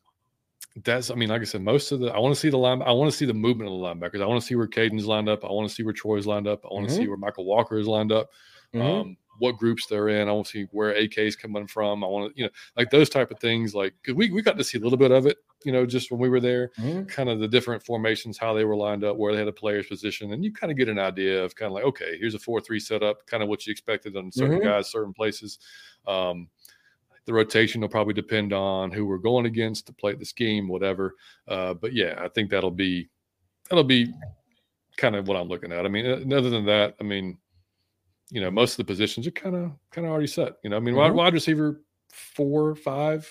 that's I mean, like I said, most of the I want to see the line. I want to see the movement of the linebackers. I want to see where Kaden's lined up. I want to see where Troy's lined up. I want to Mhm. see where Michael Walker is lined up. Mhm. Um, what groups they're in. I want to see where AK's coming from. I want to, you know, like those type of things. Like, we we got to see a little bit of it, you know, just when we were there, Mhm. kind of the different formations, how they were lined up, where they had a player's position, and you kind of get an idea of kind of like, okay, here's a four-three setup, kind of what you expected on certain Mhm. guys, certain places. Um, the rotation will probably depend on who we're going against to play the scheme, whatever. Uh, but yeah, I think that'll be that'll be kind of what I'm looking at. I mean, uh, other than that, I mean, you know, most of the positions are kind of kind of already set. You know, I mean, wide, Mhm. wide receiver four, five,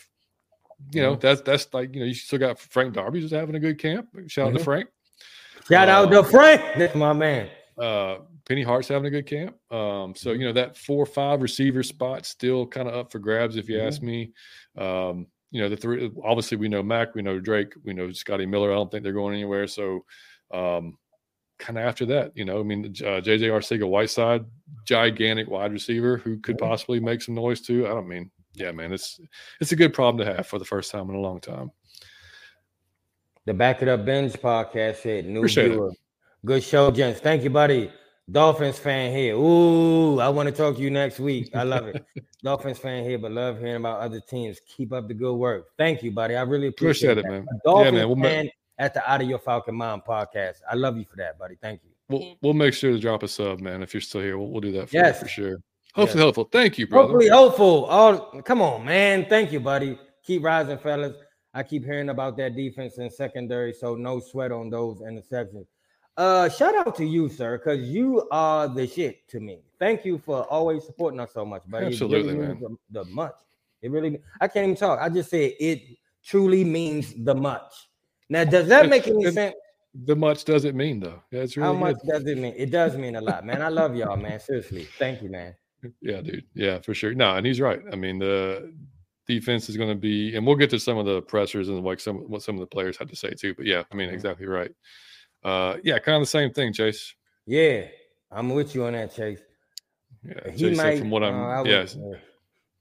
you know, mm-hmm. that's that's like you know, you still got Frank Darby just having a good camp. Shout mm-hmm. out to mm-hmm. Frank. Shout uh, out to Frank. That's my man. Uh, Penny Hart's having a good camp. Um, so you know that four or five receiver spot still kind of up for grabs, if you mm-hmm. ask me. Um, you know the three. Obviously, we know Mack, we know Drake, we know Scotty Miller. I don't think they're going anywhere. So, um, kind of after that, you know, I mean, uh, JJ Arcega Whiteside, gigantic wide receiver who could possibly make some noise too. I don't mean, yeah, man, it's it's a good problem to have for the first time in a long time. The Back It Up Binge podcast said new Appreciate viewer. It. Good show, gents. Thank you, buddy. Dolphins fan here. Ooh, I want to talk to you next week. I love it. Dolphins fan here, but love hearing about other teams. Keep up the good work. Thank you, buddy. I really appreciate, appreciate it, man. Dolphins yeah, man. We'll fan at the Out of Your Falcon Mind podcast. I love you for that, buddy. Thank you. We'll, we'll make sure to drop a sub, man. If you're still here, we'll, we'll do that for yes. for sure. Hopefully yes. helpful. Thank you, brother. Hopefully hopeful. Oh, come on, man. Thank you, buddy. Keep rising, fellas. I keep hearing about that defense and secondary, so no sweat on those interceptions. Uh, shout out to you, sir, because you are the shit to me. Thank you for always supporting us so much, buddy. Absolutely, man. The, the, much. It really. I can't even talk. I just said it truly means the much. Now, does that make any sense? The much does it mean though? Yeah, it's really how much good. does it mean? It does mean a lot, man. I love y'all, man. Seriously, thank you, man. Yeah, dude. Yeah, for sure. No, and he's right. I mean, the defense is going to be, and we'll get to some of the pressures and like some what some of the players had to say too. But yeah, I mean, mm-hmm. exactly right uh, yeah, kind of the same thing, Chase. Yeah, I'm with you on that, Chase. Yeah, he Chase might, from what I'm, uh, yes. Uh,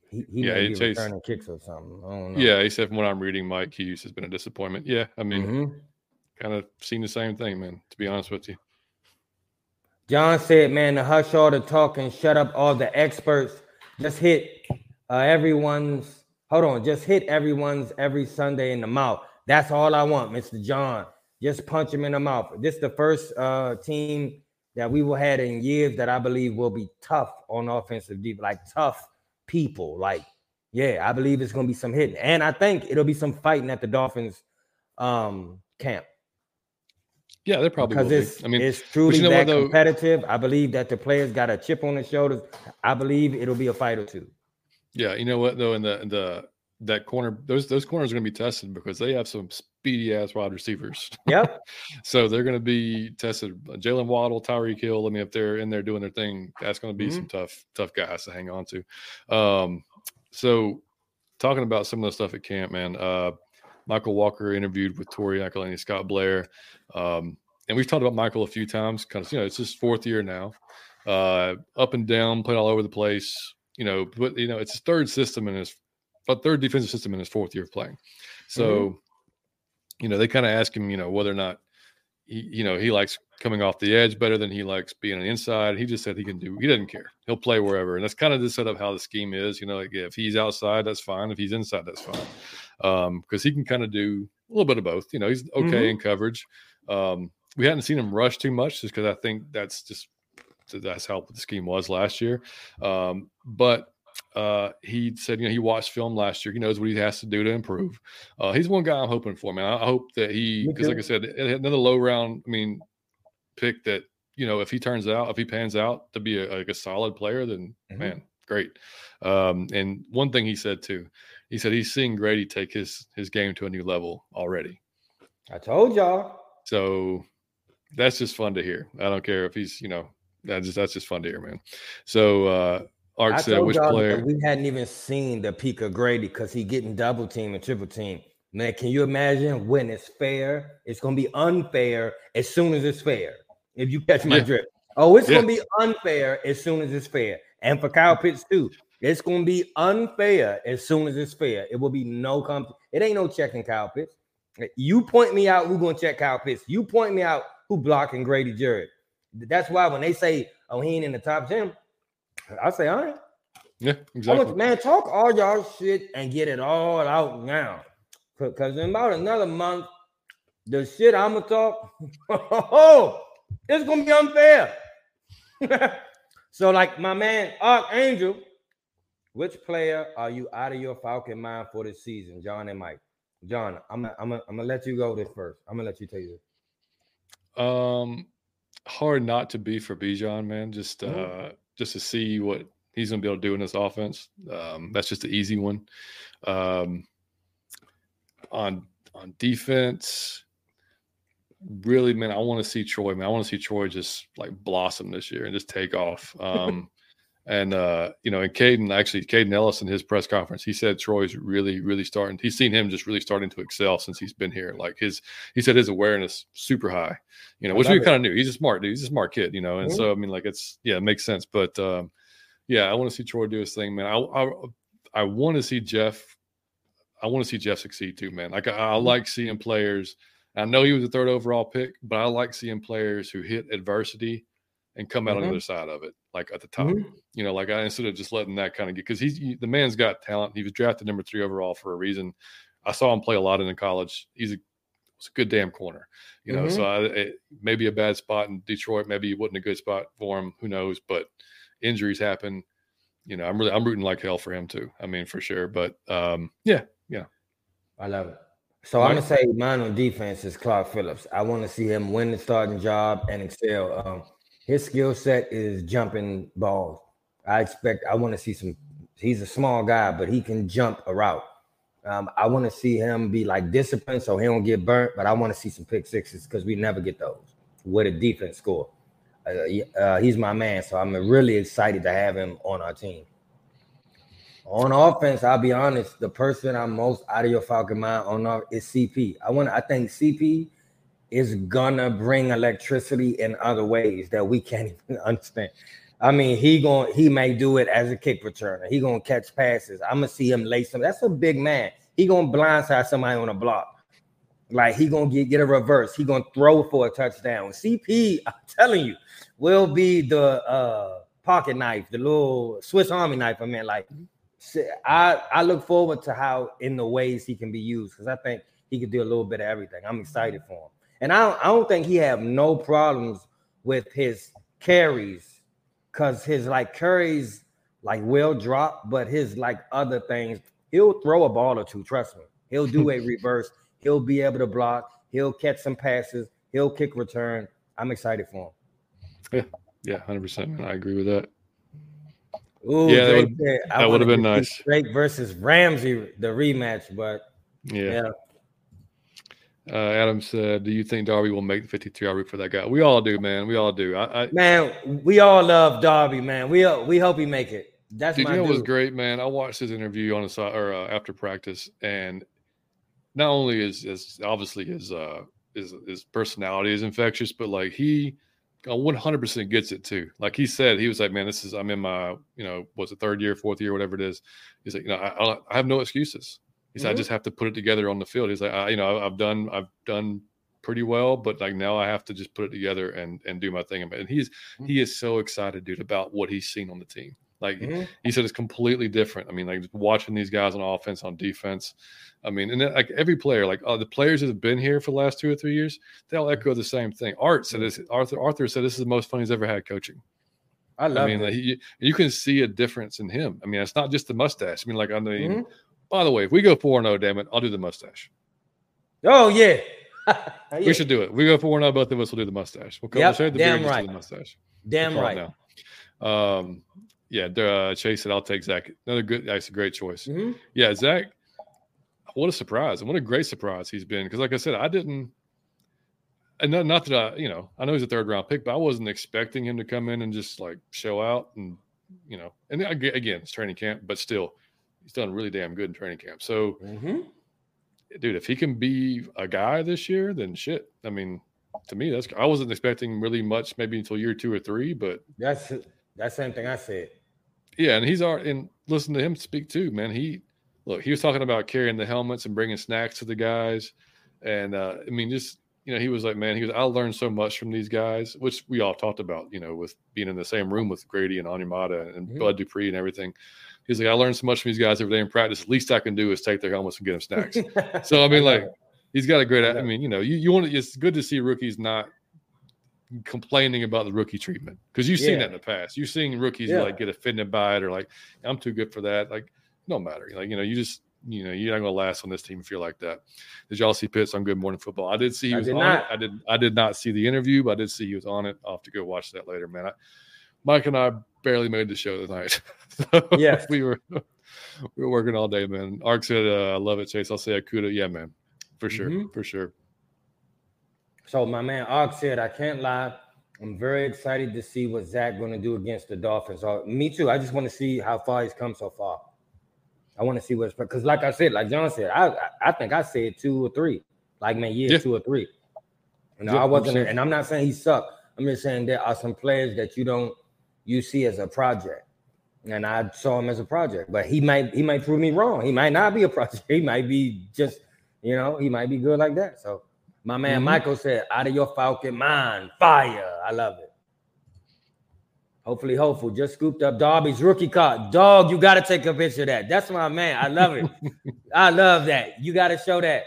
he, he yeah, he Chase, returning kicks or something. Yeah, he said from what I'm reading, Mike Hughes has been a disappointment. Yeah, I mean, mm-hmm. kind of seen the same thing, man. To be honest with you. John said, "Man, to hush all the talk and shut up all the experts. Just hit uh, everyone's. Hold on, just hit everyone's every Sunday in the mouth. That's all I want, Mister John just punch him in the mouth. This is the first uh, team that we will had in years that I believe will be tough on offensive deep, like tough people. Like, yeah, I believe it's gonna be some hitting, and I think it'll be some fighting at the Dolphins um, camp. Yeah, they're probably because it's. Be. I mean, it's truly you know that what, competitive. I believe that the players got a chip on their shoulders. I believe it'll be a fight or two. Yeah, you know what though, in the in the that corner, those those corners are going to be tested because they have some speedy ass wide receivers. Yep. so they're going to be tested. Jaylen Waddle, Tyreek Hill. I mean, if they're in there doing their thing, that's going to be mm-hmm. some tough, tough guys to hang on to. Um, so talking about some of the stuff at camp, man. Uh, Michael Walker interviewed with Tori McElhaney, Scott Bair, um, and we've talked about Michael a few times because you know it's his fourth year now. Uh, up and down, played all over the place. You know, but you know it's his third system in his but third defensive system in his fourth year of playing. So, mm-hmm. you know, they kind of ask him, you know, whether or not he, you know, he likes coming off the edge better than he likes being on the inside. He just said he can do. He doesn't care. He'll play wherever, and that's kind of the setup how the scheme is. You know, like if he's outside, that's fine. If he's inside, that's fine. Um, because he can kind of do a little bit of both. You know, he's okay mm-hmm. in coverage. Um, we hadn't seen him rush too much just because I think that's just that's how the scheme was last year. Um, but uh, he said, you know, he watched film last year. He knows what he has to do to improve. Uh, he's one guy I'm hoping for, man. I, hope that he, because like I said, another low round, I mean, pick that, you know, if he turns out, if he pans out to be a, like a solid player, then mm-hmm. man, great. Um, and one thing he said too, he said he's seeing Grady take his his game to a new level already. I told y'all. So that's just fun to hear. I don't care if he's, you know, that's just that's just fun to hear, man. So uh Ark I said, which player? We hadn't even seen the peak of Grady because he getting double team and triple team. Man, can you imagine when it's fair? It's gonna be unfair as soon as it's fair. If you catch my drift. Oh, it's yeah. gonna be unfair as soon as it's fair. And for Kyle Pitts too. It's gonna be unfair as soon as it's fair. It will be no comp. It ain't no checking Kyle Pitts. You point me out who gonna check Kyle Pitts. You point me out who blocking Grady Jarrett. That's why when they say, "Oh, he ain't in the top 10, I say, all right. Yeah, exactly. man, talk all y'all shit and get it all out now. Because in about another month, the shit I'm gonna talk, oh, it's gonna be unfair. so, like my man Archangel, which player are you out of your Falcon mind for this season, John and Mike? John, I'm gonna, I'm gonna, I'm gonna let you go this first. I'm gonna let you tell you this. Um, hard not to be for Bijan, man. Just mm-hmm. Just to see what he's going to be able to do in this offense. Um, that's just an easy one. Um, on on defense, really, man, I want to see Troy. Man, I want to see Troy just like blossom this year and just take off. Um, and uh, you know, and Kaden actually, Kaden Elliss in his press conference, he said Troy's really, really starting. He's seen him just really starting to excel since he's been here. Like his, he said his awareness super high. You know, which we kind of knew. He's a smart dude. He's a smart kid. You know, and mm-hmm. so I mean, like it's yeah, it makes sense. But um, yeah, I want to see Troy do his thing, man. I I, I want to see Jeff. I want to see Jeff succeed too, man. Like I, I mm-hmm. like seeing players. I know he was a third overall pick, but I like seeing players who hit adversity and come out mm-hmm. on the mm-hmm. other side of it, like at the top. Mm-hmm. You know, like I instead of just letting that kind of get because he's he, the man's got talent. He was drafted number three overall for a reason. I saw him play a lot in the college. He's a, a good damn corner. You know, mm-hmm. so I, it, maybe a bad spot in Detroit. Maybe it wasn't a good spot for him. Who knows? But injuries happen. You know, I'm really I'm rooting like hell for him too. I mean, for sure. But um, yeah, yeah. I love it. So right. I'm gonna say mine on defense is Clark Phillips. I want to see him win the starting job and excel. Um, his skill set is jumping balls. I expect I want to see some. He's a small guy, but he can jump a route. Um, I want to see him be like disciplined so he don't get burnt. But I want to see some pick sixes because we never get those with a defense score. Uh, uh, he's my man, so I'm really excited to have him on our team. On offense, I'll be honest, the person I'm most out of your Falcon mind on is CP. I want. I think CP is gonna bring electricity in other ways that we can't even understand. I mean, he going he may do it as a kick returner. He gonna catch passes. I'm gonna see him lace him. That's a big man. He gonna blindside somebody on a block. Like he gonna get, get a reverse. He gonna throw for a touchdown. CP, I'm telling you, will be the uh pocket knife, the little Swiss Army knife. I mean, like I I look forward to how in the ways he can be used because I think he could do a little bit of everything. I'm excited for him. And I don't, I don't think he have no problems with his carries because his like carries like will drop, but his like other things, he'll throw a ball or two. Trust me, he'll do a reverse. He'll be able to block. He'll catch some passes. He'll kick return. I'm excited for him. Yeah, yeah, hundred percent. I agree with that. Ooh, yeah, that would have been nice. Drake versus Ramsey, the rematch, but yeah. yeah. Uh, Adam said, "Do you think Darby will make the 53 hour route for that guy?" We all do, man. We all do. I, I man, we all love Darby, man. We we hope he make it. That's dude, my you know was great, man. I watched his interview on the side or uh, after practice, and not only is is obviously his uh his his personality is infectious, but like he 100% gets it too. Like he said, he was like, "Man, this is I'm in my you know what's the third year, fourth year, whatever it is." He's like, "You know, I, I have no excuses." He said, mm-hmm. I just have to put it together on the field. He's like, I, you know, I've done, I've done pretty well, but like now I have to just put it together and and do my thing. And he's mm-hmm. he is so excited, dude, about what he's seen on the team. Like mm-hmm. he said, it's completely different. I mean, like watching these guys on offense, on defense. I mean, and then, like every player, like uh, the players that have been here for the last two or three years, they all echo the same thing. Art said this. Arthur Arthur said this is the most fun he's ever had coaching. I love. I mean, like, he, you can see a difference in him. I mean, it's not just the mustache. I mean, like I mean, mm-hmm. By the way, if we go 4 0, damn it, I'll do the mustache. Oh, yeah. yeah. We should do it. We go 4 0, both of us will do the mustache. We'll, yep, we'll the damn right. the mustache. Damn we'll right. Now. Um, yeah, uh, Chase said, I'll take Zach. Another good, that's a great choice. Mm-hmm. Yeah, Zach, what a surprise. And what a great surprise he's been. Because, like I said, I didn't, and not, not that I, you know, I know he's a third round pick, but I wasn't expecting him to come in and just like show out and, you know, and again, it's training camp, but still, he's done really damn good in training camp. So, mm-hmm. dude, if he can be a guy this year, then shit. I mean, to me, that's I wasn't expecting really much, maybe until year two or three, but that's that same thing I said. Yeah, and he's already and listen to him speak too, man. He look, he was talking about carrying the helmets and bringing snacks to the guys, and uh, I mean, just you know, he was like, man, he was, I learned so much from these guys, which we all talked about, you know, with being in the same room with Grady and Onyemata and mm-hmm. Bud Dupree and everything. He's like, I learned so much from these guys every day in practice. The least I can do is take their helmets and get them snacks. so I mean, like, he's got a great. I mean, you know, you, you want to. It's good to see rookies not complaining about the rookie treatment because you've seen yeah. that in the past. You've seen rookies yeah. like get offended by it or like, I'm too good for that. Like, no matter. Like, you know, you just you know, you're not going to last on this team if you're like that. Did y'all see Pitts on Good Morning Football? I did see he was on not. it. I did. I did not see the interview, but I did see he was on it. I'll have to go watch that later, man. I, Mike and I barely made the show tonight. so yeah, we were we were working all day, man. Ark said, uh, "I love it, Chase." I'll say Okudah. Yeah, man. for sure, mm-hmm. for sure. So my man Ark said, I can't lie. I'm very excited to see what Zach going to do against the Dolphins. Uh, me too. I just want to see how far he's come so far. I want to see what's because, like I said, like John said, I I think I said two or three, like man, yeah, yeah. two or three. You know, yeah, I wasn't, and I'm not saying he sucked. I'm just saying there are some players that you don't you see as a project, and I saw him as a project. But he might he might prove me wrong. He might not be a project. He might be just you know he might be good like that. So my man mm-hmm. Michael said, "Out of your Falcon mind, fire." I love it. Hopefully, hopeful. Just scooped up Darby's rookie card. Dog, you got to take a picture of that. That's my man. I love it. I love that. You got to show that.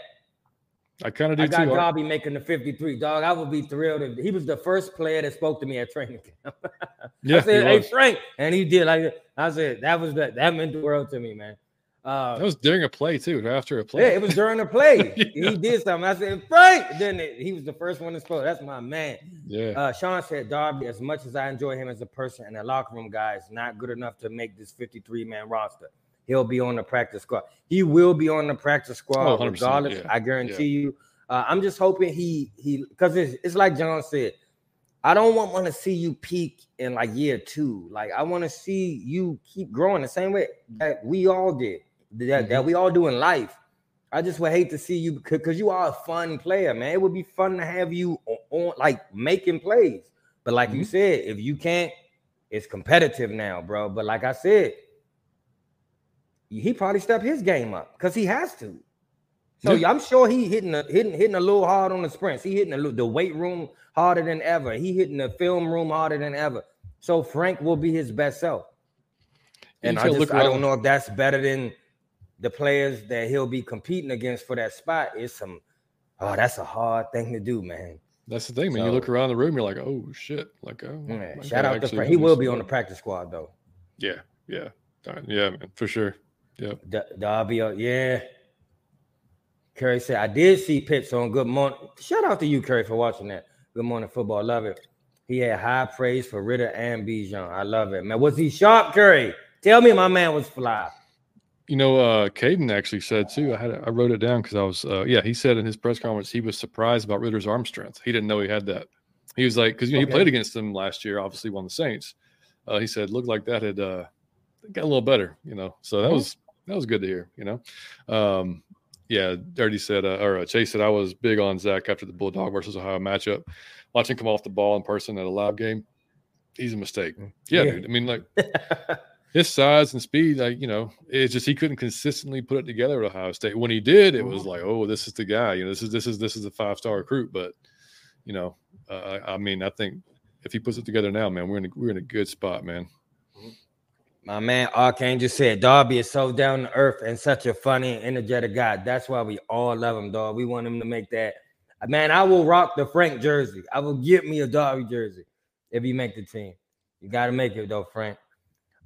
I kind of do I got too. Darby making the 53. Dog, I would be thrilled if he was the first player that spoke to me at training camp. yeah, I said, hey, Frank. And he did like I said, that was that that meant the world to me, man. Uh, that was during a play too, after a play. Yeah, it was during a play. yeah. He did something. I said, Frank. Then it, he was the first one to spoke. That's my man. Yeah. Uh, Sean said, Darby, as much as I enjoy him as a person and a locker room guy, is not good enough to make this 53 man roster. He'll be on the practice squad. He will be on the practice squad oh, regardless. Yeah. I guarantee yeah. you. Uh, I'm just hoping he he because it's, it's like John said. I don't want, want to see you peak in like year two. Like I want to see you keep growing the same way that we all did that, mm-hmm. that we all do in life. I just would hate to see you because you are a fun player, man. It would be fun to have you on, on like making plays. But like mm-hmm. you said, if you can't, it's competitive now, bro. But like I said, he probably stepped his game up because he has to. So yeah. I'm sure he hitting a, hitting hitting a little hard on the sprints. He hitting a, the weight room harder than ever. He hitting the film room harder than ever. So Frank will be his best self. And I just I don't know if that's better than the players that he'll be competing against for that spot is some oh that's a hard thing to do man that's the thing man so, you look around the room you're like oh shit like oh yeah, shout out to Frank. he will be on the practice squad though yeah yeah yeah man for sure yeah Darby yeah Curry said I did see Pitts on Good Morning shout out to you Curry for watching that Good Morning Football love it he had high praise for Ridder and Bijan I love it man was he sharp Curry tell me my man was fly you know, uh, Kaden actually said too. I had I wrote it down because I was, uh, yeah. He said in his press conference he was surprised about Ridder's arm strength. He didn't know he had that. He was like, because you know okay. he played against them last year. Obviously, won the Saints. Uh, he said looked like that had uh, got a little better. You know, so that mm-hmm. was that was good to hear. You know, um, yeah. Dirty said, uh, or uh, Chase said I was big on Zach after the Bulldog versus Ohio matchup. Watching come off the ball in person at a live game, he's a mistake. Mm. Yeah, yeah. dude. I mean, like. his size and speed, like you know, it's just he couldn't consistently put it together at Ohio State. When he did, it was like, oh, this is the guy. You know, this is this is this is a five star recruit. But you know, uh, I mean, I think if he puts it together now, man, we're in a, we're in a good spot, man. My man Archangel said Darby is so down to earth and such a funny and energetic guy. That's why we all love him, dog. We want him to make that. Man, I will rock the Frank jersey. I will get me a Darby jersey if he make the team. You got to make it though, Frank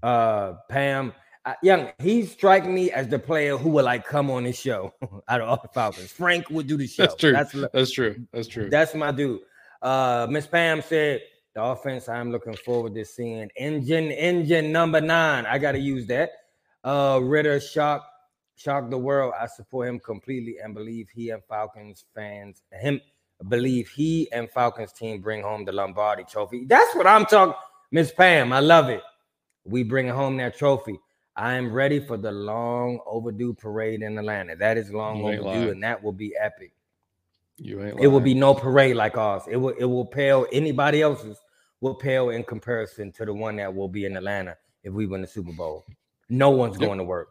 uh Pam. Uh, young, he strike me as the player who would like come on this show out of all the Falcons. Frank would do the show. That's true. That's, that's true. That's true. That's my dude. Uh, Miss Pam said the offense. I'm looking forward to seeing engine engine number nine. I got to use that. Uh, Ridder shock shock the world. I support him completely and believe he and Falcons fans him believe he and Falcons team bring home the Lombardi Trophy. That's what I'm talking. Miss Pam, I love it we bring home that trophy. I am ready for the long overdue parade in Atlanta. That is long overdue, lying. and that will be epic. You ain't. Lying. It will be no parade like ours. It will. It will pale anybody else's. Will pale in comparison to the one that will be in Atlanta if we win the Super Bowl. No one's yep. going to work.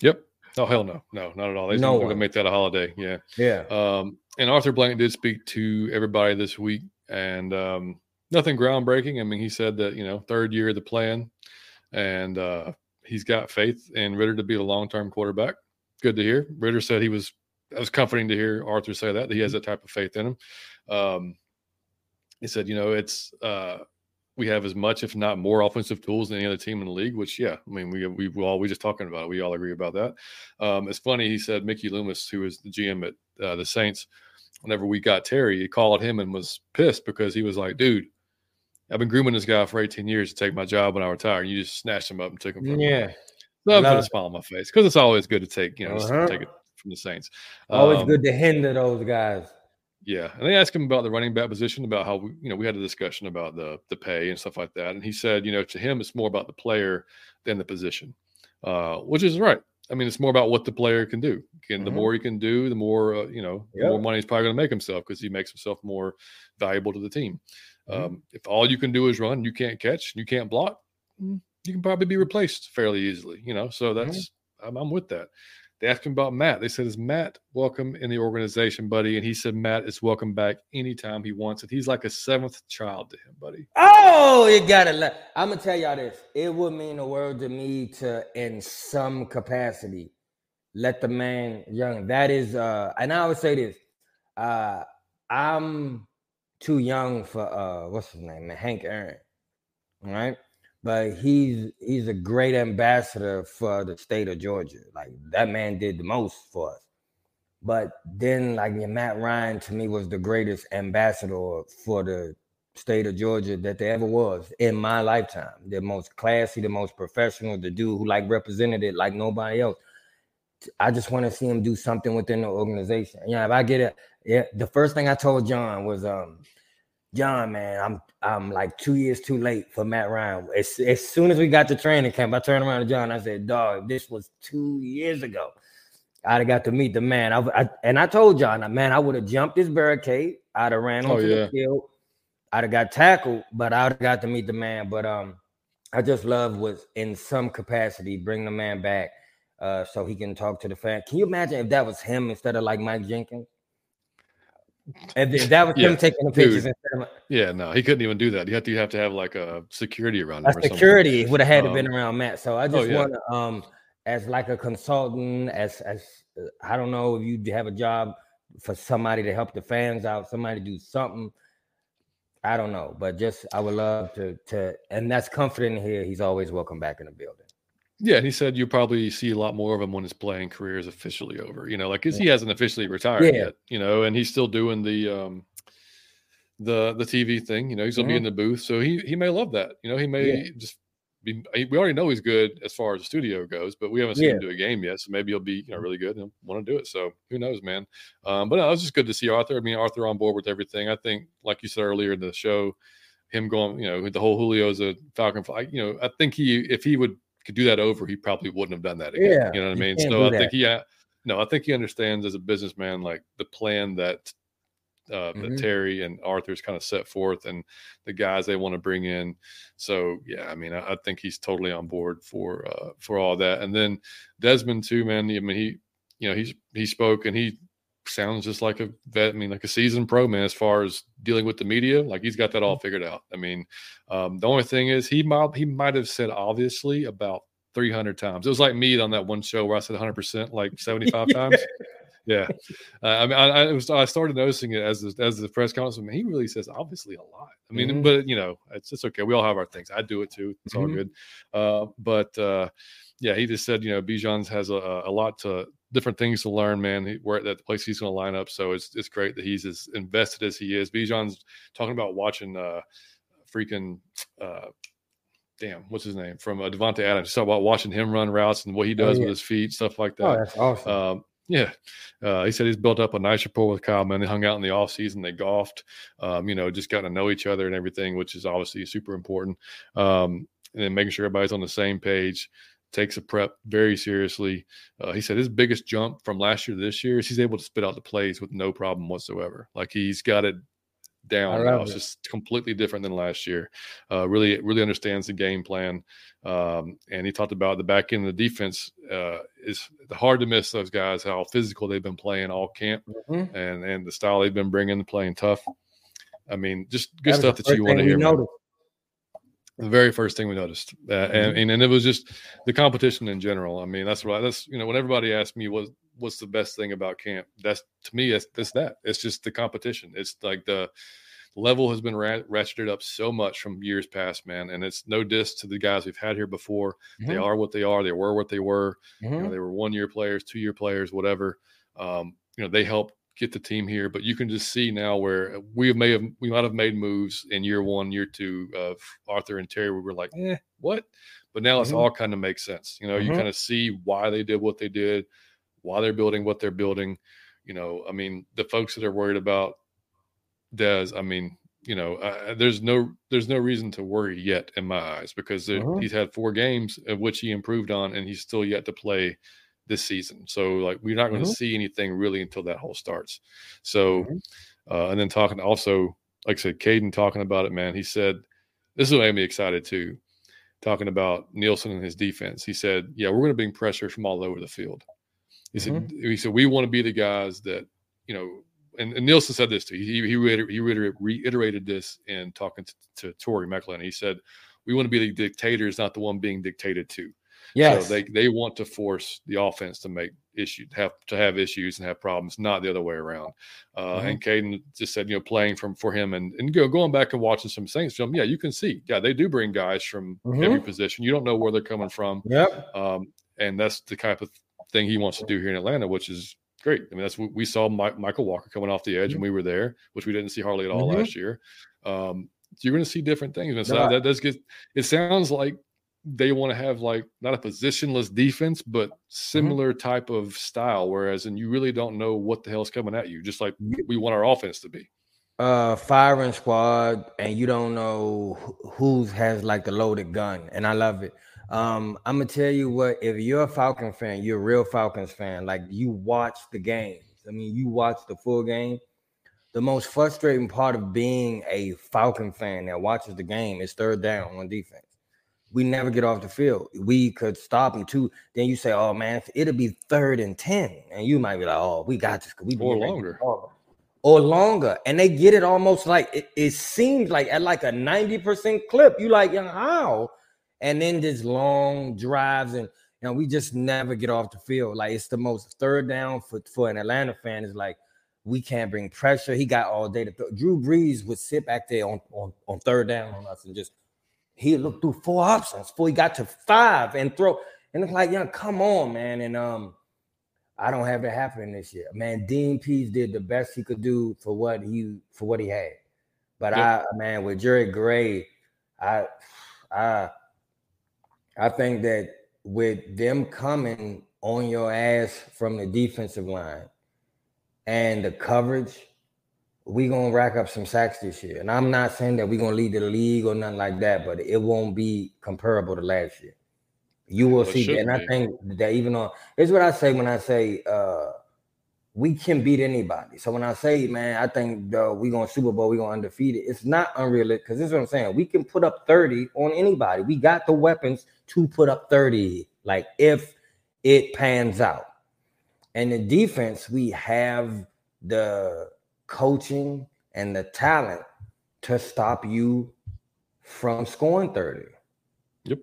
Yep. Oh hell no, no, not at all. They're no going to make that a holiday. Yeah. Yeah. Um, and Arthur Blank did speak to everybody this week, and um, nothing groundbreaking. I mean, he said that you know third year of the plan and uh, he's got faith in Ridder to be the long term quarterback. Good to hear. Ridder said he was. That was comforting to hear Arthur say that, that he has that type of faith in him. Um, he said, you know, it's uh, we have as much, if not more, offensive tools than any other team in the league. Which, yeah, I mean, we we, we all we just talking about it. We all agree about that. Um, it's funny. He said Mickey Loomis, who was the GM at uh, the Saints, whenever we got Terry, he called him and was pissed because he was like, dude I've been grooming this guy for 18 years to take my job when I retire. And you just snatched him up and took him from yeah. me. Love put a smile on my face because it's always good to take, you know, uh-huh. take it from the Saints. Always um, good to hinder those guys. Yeah, and they asked him about the running back position, about how we, you know we had a discussion about the the pay and stuff like that, and he said, you know, to him it's more about the player than the position, uh, which is right. I mean, it's more about what the player can do. And mm-hmm. the more he can do, the more uh, you know, yep. the more money he's probably going to make himself because he makes himself more valuable to the team. Mm-hmm. Um, if all you can do is run, you can't catch, you can't block, mm, you can probably be replaced fairly easily. You know, so that's mm-hmm. I'm, I'm with that. They asked him about Matt. They said, "Is Matt welcome in the organization, buddy?" And he said, "Matt is welcome back anytime he wants it. He's like a seventh child to him, buddy." Oh, you gotta let. I'm gonna tell y'all this. It would mean the world to me to, in some capacity, let the man young. That is, uh, and I always say this. Uh, I'm too young for uh, what's his name, Hank Aaron. All right but he's he's a great ambassador for the state of Georgia. Like that man did the most for us. But then, like Matt Ryan to me was the greatest ambassador for the state of Georgia that there ever was in my lifetime. The most classy, the most professional, the dude who like represented it like nobody else. I just want to see him do something within the organization. Yeah, if I get it, yeah. The first thing I told John was, um, John, man, I'm I'm like two years too late for Matt Ryan. As, as soon as we got to training camp, I turned around to John. I said, "Dog, this was two years ago. I'd have got to meet the man." I, I and I told John, man, I would have jumped this barricade. I'd have ran oh, onto oh, yeah. the field. I'd have got tackled, but I'd have got to meet the man. But um, I just love was in some capacity bring the man back, uh, so he can talk to the fan. Can you imagine if that was him instead of like Mike Jenkins? And that was yeah. him taking the pictures instead of Yeah, no, he couldn't even do that. You have to you have to have like a security around him. A security would have had um, to been around Matt. So I oh, just oh, yeah. want to um as like a consultant, as as uh, I don't know if you have a job for somebody to help the fans out, somebody do something. I don't know, but just I would love to to and that's comforting hear he's always welcome back in the building. Yeah, and he said you'll probably see a lot more of him when his playing career is officially over. You know, like because he hasn't officially retired yeah. yet. You know, and he's still doing the um the the TV thing. You know, he's gonna mm-hmm. be in the booth, so he he may love that. You know, he may yeah. just be. We already know he's good as far as the studio goes, but we haven't seen yeah. him do a game yet. So maybe he'll be you know really good and want to do it. So who knows, man? Um, but no, it was just good to see Arthur. I mean, Arthur on board with everything. I think, like you said earlier in the show, him going, you know, the whole Julio's a Falcon. You know, I think he if he would could do that over, he probably wouldn't have done that again. Yeah, you know what I mean? So I that. think he, no, I think he understands as a businessman like the plan that uh, mm-hmm. that Terry and Arthur's kind of set forth and the guys they want to bring in. So yeah, I mean, I, I think he's totally on board for uh, for all that. And then Desmond too, man. I mean, he you know he's he spoke and he sounds just like a vet. I mean, like a seasoned pro man as far as dealing with the media. Like he's got that all mm-hmm. figured out. I mean, um, the only thing is he might he might have said obviously about 300 times. It was like me on that one show where I said 100 percent like 75 times. Yeah, uh, I mean, I, I, was I started noticing it as the, as the press conference. I mean, he really says obviously a lot. I mean, mm-hmm. but you know, it's it's okay. We all have our things. I do it too. It's mm-hmm. all good. Uh, but uh, yeah, he just said, you know, Bijan's has a, a lot to different things to learn, man. He, where at the place he's going to line up, so it's it's great that he's as invested as he is. Bijan's talking about watching uh, freaking uh, damn, what's his name from uh, Davante Adams. Talk about watching him run routes and what he oh, does oh, yeah. with his feet, stuff like oh, that. Oh, that's awesome. Um, yeah. Uh, he said he's built up a nice rapport with Kyle, man. They hung out in the off season. They golfed, um, you know, just got to know each other and everything, which is obviously super important. Um, and then making sure everybody's on the same page takes a prep very seriously. Uh, he said his biggest jump from last year to this year is he's able to spit out the plays with no problem whatsoever. Like he's got it down now. It. It's just completely different than last year. Uh, really, really understands the game plan. Um, and he talked about the back end of the defense uh, is hard to miss those guys. How physical they've been playing all camp, mm-hmm. and and the style they've been bringing, playing tough. I mean, just good that stuff that you want to hear the very first thing we noticed, uh, and, mm-hmm. and it was just the competition in general. I mean, that's what that's you know when everybody asked me what what's the best thing about camp, that's to me it's, it's that it's just the competition. It's like the level has been rat- ratcheted up so much from years past, man, and it's no diss to the guys we've had here before. Mm-hmm. They are what they are. They were what they were. Mm-hmm. You know, mm-hmm. they were one year players, two year players, whatever. Um, you know, they help get the team here. But you can just see now where we may have we might have made moves in year one, year two of Arthur and Terry. We were like, eh, what? But now mm-hmm. it's all kind of makes sense. You know, mm-hmm. you kind of see why they did what they did, why they're building what they're building. You know, I mean, the folks that are worried about Dez, I mean, you know, uh, there's no there's no reason to worry yet in my eyes because there, uh-huh. he's had four games of which he improved on, and he's still yet to play this season. So like we're not going to uh-huh. see anything really until that whole starts. So, uh-huh. uh, and then talking also, like I said, Kaden talking about it, man. He said this is what made me excited too. Talking about Nielsen and his defense, he said, "Yeah, we're going to bring pressure from all over the field." He said, mm-hmm. "He said we want to be the guys that you know." And, and Nielsen said this too. He he, reiter- he reiter- reiterated this in talking to, to Tori McElhaney. He said, "We want to be the dictators, not the one being dictated to." Yes. So they they want to force the offense to make issues have to have issues and have problems, not the other way around. Uh, mm-hmm. And Kaden just said, you know, playing from for him and and go, going back and watching some Saints film, yeah, you can see, yeah, they do bring guys from mm-hmm. every position. You don't know where they're coming from. Yep. Um, and that's the type of thing he wants to do here in Atlanta, which is great. I mean, that's what we saw Mike, Mykal Walker coming off the edge, mm-hmm. and we were there, which we didn't see hardly at all mm-hmm. last year. Um, you're going to see different things. And so that, that does get. It sounds like they want to have like not a positionless defense, but mm-hmm. similar mm-hmm. type of style. Whereas, and you really don't know what the hell's coming at you, just like we want our offense to be. Uh, firing squad, and you don't know who has like the loaded gun, and I love it. Um, I'm gonna tell you what, if you're a Falcon fan, you're a real Falcons fan, like you watch the games. I mean, you watch the full game. The most frustrating part of being a Falcon fan that watches the game is third down on defense we never get off the field. We could stop them too. Then you say, "Oh man, it'll be third and ten, and you might be like, "Oh, we got this." We or longer, or longer, and they get it almost like it, it seems like at like a ninety percent clip. You like, how? And then this long drives, and you know, we just never get off the field. Like it's the most third down for for an Atlanta fan is like we can't bring pressure. He got all day to throw. Drew Brees would sit back there on, on, on third down on us and just he looked through four options before he got to five and throw. And it's like, yeah, come on, man. And um, I don't have it happening this year. Man, Dean Pees did the best he could do for what he for what he had. But I man, with Jerry Gray, I I I think that with them coming on your ass from the defensive line and the coverage we gonna rack up some sacks this year. And I'm not saying that we're gonna lead the league or nothing like that, but it won't be comparable to last year. You will well, see that. And be. I think that even on it's what I say when I say uh we can beat anybody. So when I say, man, I think uh, we going to Super Bowl, we going undefeated. It's not unrealistic because this is what I'm saying. We can put up 30 on anybody. We got the weapons to put up 30. Like if it pans out, and the defense, we have the coaching and the talent to stop you from scoring 30. Yep.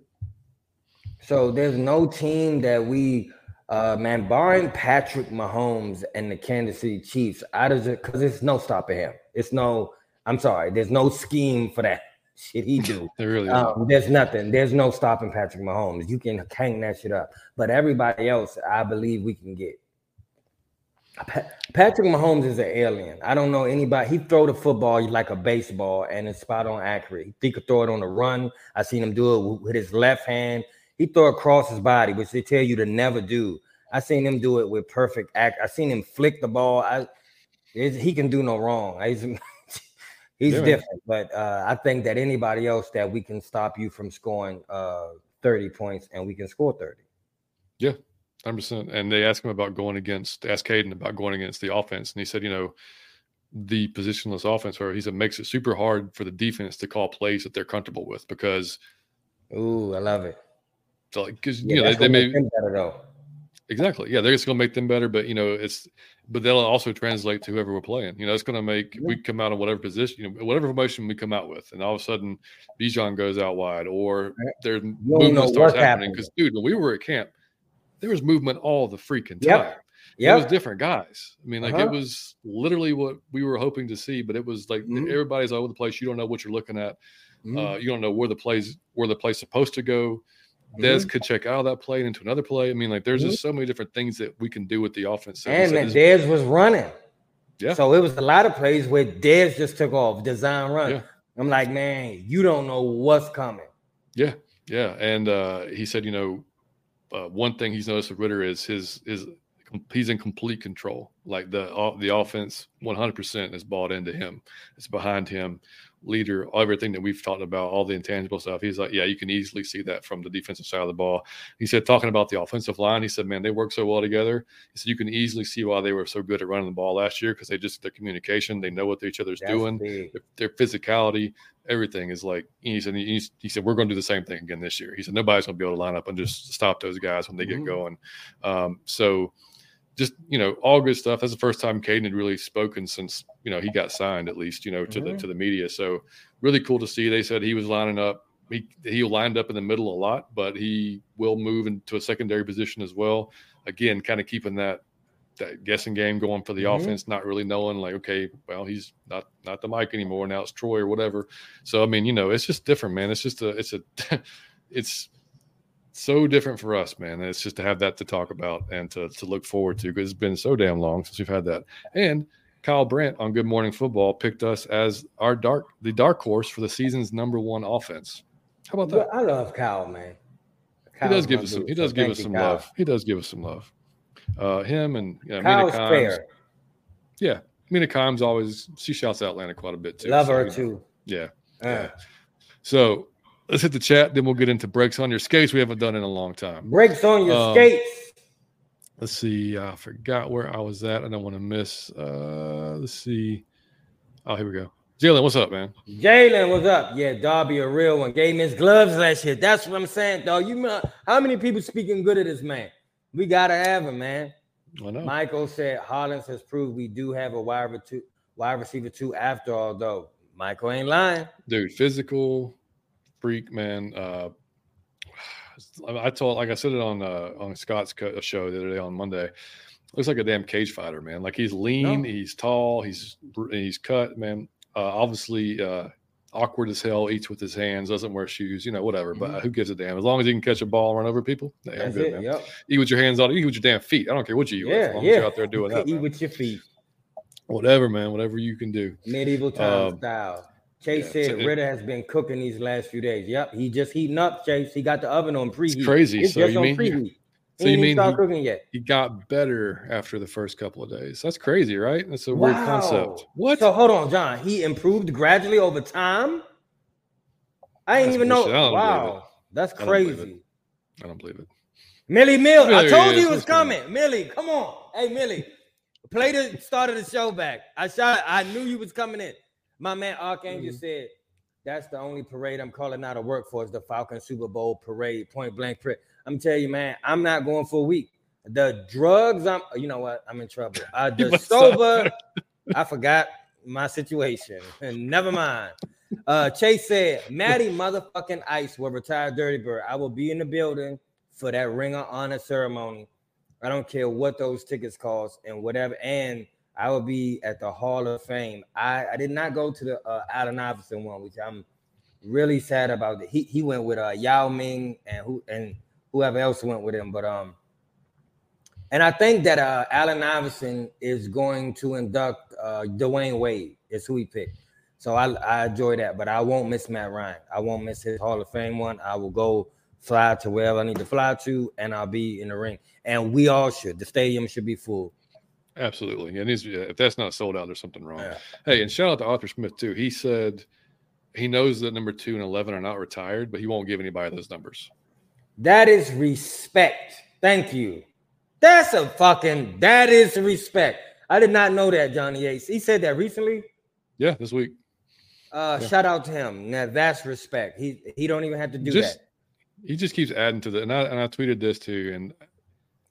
So there's no team that we uh man, barring Patrick Mahomes and the Kansas City Chiefs, out of it because it's no stopping him. It's no, I'm sorry, there's no scheme for that shit he do. there really um, there's nothing. There's no stopping Patrick Mahomes. You can hang that shit up. But everybody else, I believe we can get. Patrick Mahomes is an alien. I don't know anybody. He throw the football like a baseball and it's spot on accurate. He could throw it on the run. I seen him do it with his left hand. He throw across his body, which they tell you to never do. I seen him do it with perfect act. I seen him flick the ball. I he can do no wrong. He's he's yeah, different, but uh, I think that anybody else that we can stop you from scoring uh, 30 points and we can score 30. Yeah, Hundred percent. And they asked him about going against, asked Kaden about going against the offense, and he said, you know, the positionless offense, where he said makes it super hard for the defense to call plays that they're comfortable with because. Ooh, I love it. So, like, because yeah, you know they, they may better though. Exactly. Yeah, they're just going to make them better, but you know, it's but they'll also translate to whoever we're playing. You know, it's going to make yeah. we mm-hmm. come out of whatever position, you know, whatever formation we come out with, and all of a sudden Bijan goes out wide, or there's movement starts happening. Because dude, when we were at camp, there was movement all the freaking time. Yeah, it was different guys. I mean, like uh-huh. it was literally what we were hoping to see, but it was like mm-hmm. everybody's all over the place. You don't know what you're looking at. Mm-hmm. Uh, you don't know where the plays where the play's supposed to go. mm Dez could check out of that play into another play. I mean, like there's mm-hmm. just so many different things that we can do with the offense. And that Dez was running. Yeah. So it was a lot of plays where Dez just took off, design run. Yeah. I'm like, man, you don't know what's coming. Yeah. Yeah. And uh, he said, you know, uh, one thing he's noticed with Ridder is his his he's in complete control. Like the the offense, one hundred percent is bought into him. It's behind him, leader, everything that we've talked about, all the intangible stuff. He's like, yeah, you can easily see that from the defensive side of the ball. He said, talking about the offensive line, he said, man, they work so well together. He said you can easily see why they were so good at running the ball last year because they just their communication, they know what each other's That's doing, their, their, physicality, everything is like. He said, he, he said, we're going to do the same thing again this year. He said nobody's going to be able to line up and just stop those guys when they mm-hmm. get going. Um, so just you know all good stuff. That's the first time Kaden had really spoken since you know he got signed, at least you know to mm-hmm. the to the media. So really cool to see. They said he was lining up. He he lined up in the middle a lot, but he will move into a secondary position as well. Again, kind of keeping that that guessing game going for the mm-hmm. offense, not really knowing like, okay, well, he's not not the Mike anymore. Now it's Troy or whatever. So I mean, you know, it's just different, man. It's just a it's a it's so different for us, man. it's just to have that to talk about and to, to look forward to because it's been so damn long since we've had that. And Kyle Brandt on Good Morning Football picked us as our dark the dark horse for the season's number one offense. How about that? I love Kyle, man. Kyle's he does give us some. He does so give us some Kyle. love. He does give us some love. Uh, him and you know, Kyle's Mina Kimes. fair. Yeah, Mina Kimes always she shouts out Atlanta quite a bit too. Love so, her too. Yeah. Uh. yeah. So let's hit the chat. Then we'll get into breaks on your skates. We haven't done in a long time. Breaks on your um, skates. Let's see. I forgot where I was at. I don't want to miss. Uh, let's see. Oh, here we go. Jalen, what's up, man? Jalen, what's up? Yeah, Darby, a real one. Gave me his gloves last year. That's what I'm saying, dog. You know how many people speaking good of this man? We gotta have him, man. I know. Michael said Hollins has proved we do have a wide receiver, wide receiver two after all, though. Michael ain't lying. Dude, physical, freak, man. Uh, I told, like I said it on uh, on Scott's show the other day on Monday. Looks like a damn cage fighter, man. Like he's lean, no. he's tall, he's he's cut, man. Uh, obviously, uh, awkward as hell. Eats with his hands, doesn't wear shoes, you know, whatever. Mm-hmm. But who gives a damn? As long as he can catch a ball run over people, hey, I'm good, it, man. Yep. Eat with your hands on. Eat with your damn feet. I don't care what you eat. Yeah, with, yeah. you're out there doing that. Eat man. with your feet. Whatever, man. Whatever you can do. Medieval time um, style. Chase yeah, said Ridder has been cooking these last few days. Yep, he just heating up. Chase, he got the oven on preheat. It's crazy. It's so you mean preheat. So you mean he, cooking yet? he got better after the first couple of days? That's crazy, right? That's a wow. weird concept. What? So hold on, John. He improved gradually over time. I didn't even know. Wow, that's crazy. I don't believe it. Millie Mill, I told you it was coming. Millie, come on. Hey, Millie, play the start of the show back. I shot. I knew you was coming in. My man Archangel mm-hmm. said that's the only parade I'm calling out of work for is the Falcon Super Bowl parade, point blank. Parade. I'm telling you, man, I'm not going for a week. The drugs, I'm. You know what? I'm in trouble. Uh, the sober, I forgot my situation. And never mind. Uh, Chase said, Matty motherfucking Ice will retire Dirty Bird. I will be in the building for that ring of honor ceremony. I don't care what those tickets cost and whatever. And I will be at the Hall of Fame. I, I did not go to the uh, Allen Iverson one, which I'm really sad about. He he went with uh, Yao Ming and who and whoever else went with him, but um, and I think that uh, Allen Iverson is going to induct uh, Dwyane Wade. Is who he picked. So I I enjoy that, but I won't miss Matt Ryan. I won't miss his Hall of Fame one. I will go fly to wherever I need to fly to, and I'll be in the ring. And we all should. The stadium should be full. Absolutely. And if that's not sold out, there's something wrong. Yeah. Hey, and shout out to Arthur Smith too. He said he knows that number two and eleven are not retired, but he won't give anybody those numbers. That is respect. Thank you. That's a fucking that is respect. I did not know that, Johnny Yates. He said that recently. Yeah, this week. Uh, yeah. shout out to him. Now that's respect. He he don't even have to do just, that. He just keeps adding to the and I and I tweeted this too. And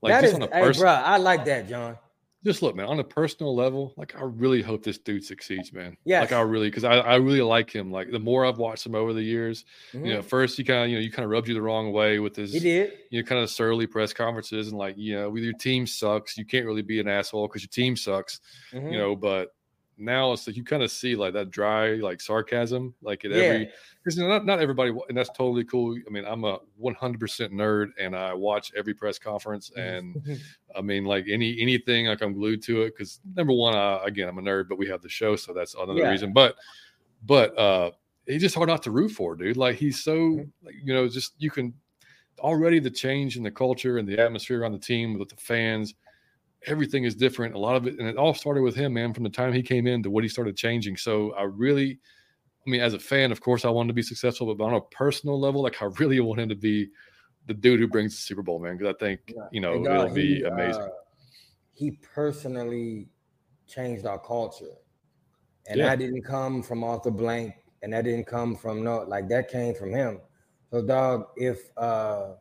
like that is, on a hey, bro, I like that, John just look, man, on a personal level, like I really hope this dude succeeds, man. Yeah. Like I really, because I, I really like him. Like the more I've watched him over the years, mm-hmm. you know, mm-hmm. first he kind of, you know, you kind of rubbed you the wrong way with his, he did, you know, kind of surly press conferences and like, you know, with your team sucks, you can't really be an asshole because your team sucks, mm-hmm. you know. But now it's like you kind of see like that dry like sarcasm like at yeah. every because not, not everybody and that's totally cool i mean i'm a 100% nerd and i watch every press conference and i mean like any anything like i'm glued to it because number one I, again i'm a nerd but we have the show so that's another yeah. reason but but uh he's just hard not to root for dude like he's so mm-hmm. like, you know just you can already the change in the culture and the atmosphere on the team with the fans everything is different. A lot of it, and it all started with him, man, from the time he came in to what he started changing. So I really, I mean, as a fan, of course, I wanted to be successful, but on a personal level, like I really want him to be the dude who brings the Super Bowl, man, because I think yeah. you know it'll be he, amazing. Uh, he personally changed our culture, and yeah. that didn't come from Arthur Blank, and that didn't come from no, like that came from him. So, dog, if uh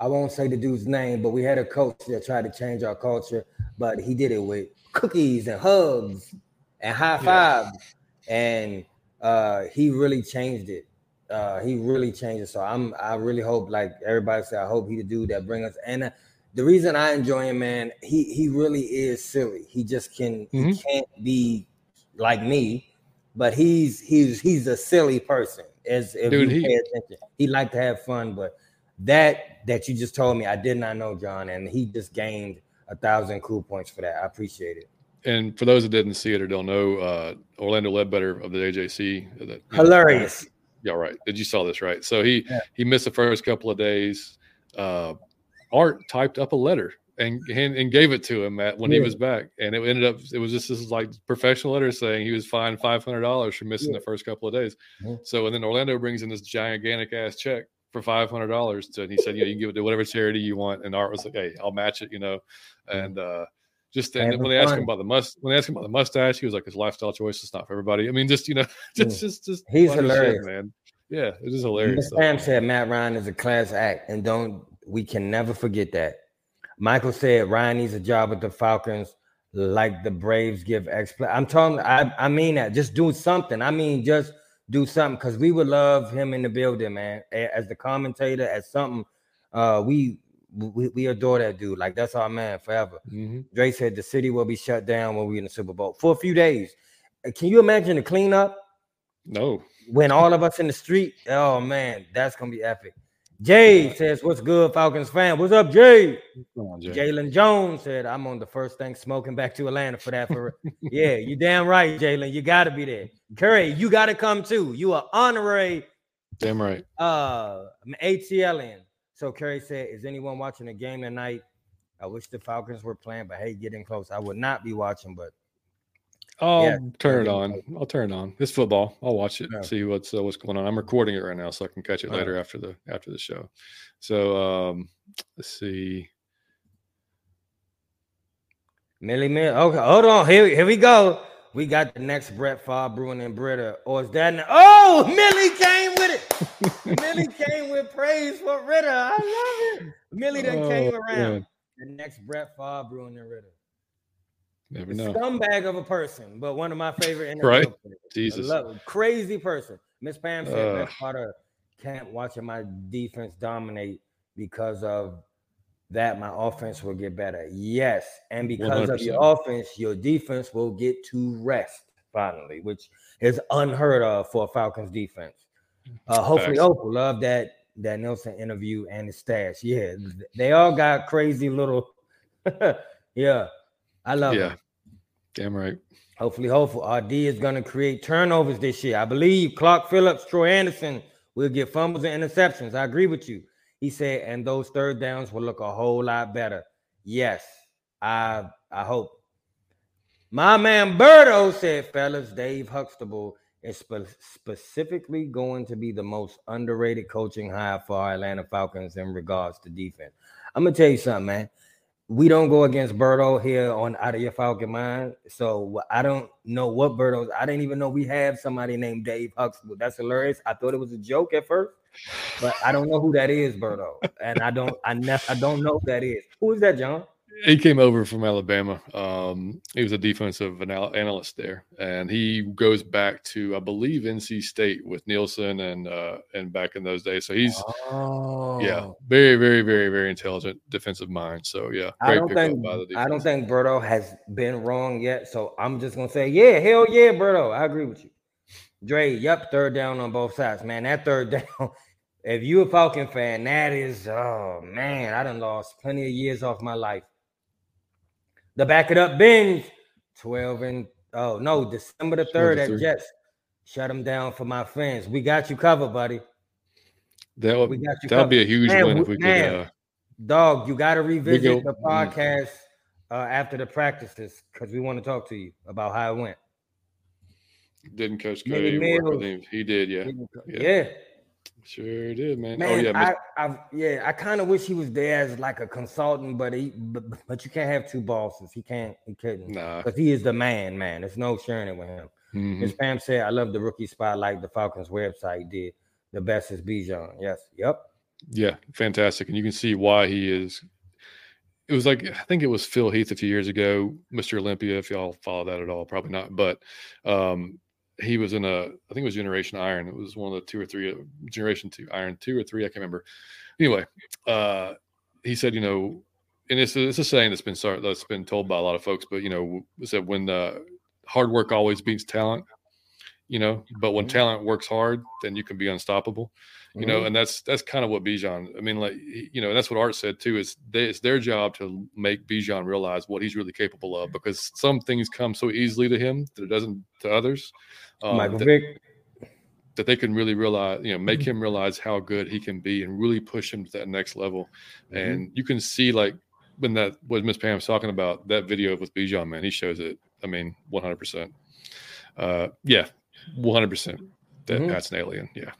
I won't say the dude's name, but we had a coach that tried to change our culture, but he did it with cookies and hugs and high fives, yeah. and uh, he really changed it. Uh, he really changed it. So I'm I really hope, like everybody said, I hope he the dude that bring us. And uh, the reason I enjoy him, man, he he really is silly. He just can mm-hmm. he can't be like me, but he's he's he's a silly person. As if Dude, you pay attention, he like to have fun, but that that you just told me, I did not know, John, and he just gained a thousand cool points for that. I appreciate it. And for those that didn't see it or don't know, uh, Orlando Ledbetter of the AJC, that, hilarious. Know, yeah, right. Did you saw this right? So he yeah. he missed the first couple of days. Uh, Art typed up a letter and and gave it to him at when yeah. he was back, and it ended up it was just this like professional letter saying he was fined five hundred dollars for missing yeah. the first couple of days. So and then Orlando brings in this gigantic ass check for five hundred dollars. And he said, you know, you can give it to whatever charity you want. And Art was like, hey, I'll match it, you know. And uh just and when they asked him about the must when they asked him about the mustache, he was like, his lifestyle choice is not for everybody. I mean, just you know, just just just he's hilarious, shit, man. Yeah, it is hilarious. Sam said Matt Ryan is a class act, and don't we can never forget that. Michael said Ryan needs a job with the Falcons, like the Braves give expl. I'm talking. I I mean that. Just do something. I mean, just do something because we would love him in the building, man. As the commentator, as something, uh, we we, we adore that dude. Like that's our man forever. Mm-hmm. Dre said the city will be shut down when we in the Super Bowl for a few days. Uh, can you imagine the cleanup? No. When all of us in the street, oh man, that's gonna be epic. Jay says, "What's good, Falcons fan? What's up, Jay?" Jalen Jones said, "I'm on the first thing smoking back to Atlanta for that." For yeah, you damn right, Jalen. You got to be there. Curry, you got to come too. You are honorary. Damn right. Uh, ATLN. So Curry said, "Is anyone watching the game tonight?" I wish the Falcons were playing, but hey, getting close. I would not be watching, but I'll yeah. turn it on. I'll turn it on. It's football. I'll watch it. Yeah. See what's uh, what's going on. I'm recording it right now, so I can catch it later right. after the after the show. So um, let's see. Millie Mill. Okay, hold on. Here, here we go. We got the next Brett Favre Bruin and Britta. Or is that? oh, Millie came with it. Millie came with praise for Ridder. I love it. Millie done oh, came around. Man. The next Brett Favre Bruin and Ridder. Never know. Scumbag of a person, but one of my favorite NFL right? Players. Jesus. Love, crazy person. Miss Pam said uh, part of can't watching my defense dominate because of that my offense will get better. Yes, and because 100%. of your offense, your defense will get to rest finally, which is unheard of for a Falcons defense. Uh, hopefully, Opal love that that Nelson interview and the stash. Yeah, they all got crazy little. yeah, I love yeah. it. Damn right. Hopefully, hopeful. RD is going to create turnovers this year. I believe Clark Phillips, Troy Anderson will get fumbles and interceptions. I agree with you. He said, and those third downs will look a whole lot better. Yes, I I hope. My man Berto said, fellas, Dave Huxtable is spe- specifically going to be the most underrated coaching hire for our Atlanta Falcons in regards to defense. I'm gonna tell you something, man we don't go against Berto here on Out of Your Falcon Mind. So I don't know what Berto's. I didn't even know we have somebody named Dave Huxtable. That's hilarious. I thought it was a joke at first, but I don't know who that is, Berto. And I don't I ne- I don't know who that is. Who is that, John? He came over from Alabama. Um, he was a defensive anal- analyst there, and he goes back to I believe NC State with Nielsen and uh, and back in those days. So he's oh. yeah, very very very very intelligent defensive mind. So yeah, I don't think I don't think Berto has been wrong yet. So I'm just gonna say yeah, hell yeah, Berto. I agree with you. Dre, yep, third down on both sides, man. That third down. If you a Falcon fan, that is oh man, I done lost plenty of years off my life the back it up binge 12 and oh no, December the 3rd at Jets. Shut them down for my fans. We got you covered, buddy. That would, we got you that'll be a huge man, win if we man, could. Uh, dog, you got to revisit go, the podcast uh, after the practices because we want to talk to you about how it went. Didn't Coach Cody work with him? He did, yeah. Yeah, Yeah. Sure did, man. man. oh yeah, I, I, yeah, I kind of wish he was there as like a consultant, but he, but, but you can't have two bosses. He can't, he couldn't, nah. because he is the man, man. There's no sharing it with him. Mhm. Miss Pam said, "I love the rookie spotlight. The Falcons website did the best is Bijan. Yes, yep. Yeah, fantastic. And you can see why he is. It was like I think it was Phil Heath a few years ago, Mr. Olympia. If y'all follow that at all, probably not. But um, he was in a, I think it was Generation Iron. It was one of the two or three, Generation Two Iron, two or three, I can't remember. Anyway, uh, he said, you know, and it's a, it's a saying that's been sort- that's been told by a lot of folks, but you know, said when uh, hard work always beats talent. You know, but when Mhm. talent works hard, then you can be unstoppable you Mm-hmm. know, and that's that's kind of what Bijan. I mean, like you know, that's what Art said too. Is they, it's their job to make Bijan realize what he's really capable of because some things come so easily to him that it doesn't to others. um, Michael that, Vick. that they can really realize, you know, make Mm-hmm. him realize how good he can be and really push him to that next level. Mm-hmm. And you can see like when that what Miss Pam's talking about that video with Bijan, man, he shows it. I mean, one hundred percent. Uh, yeah, one hundred percent. That Mhm. Pat's an alien. Yeah.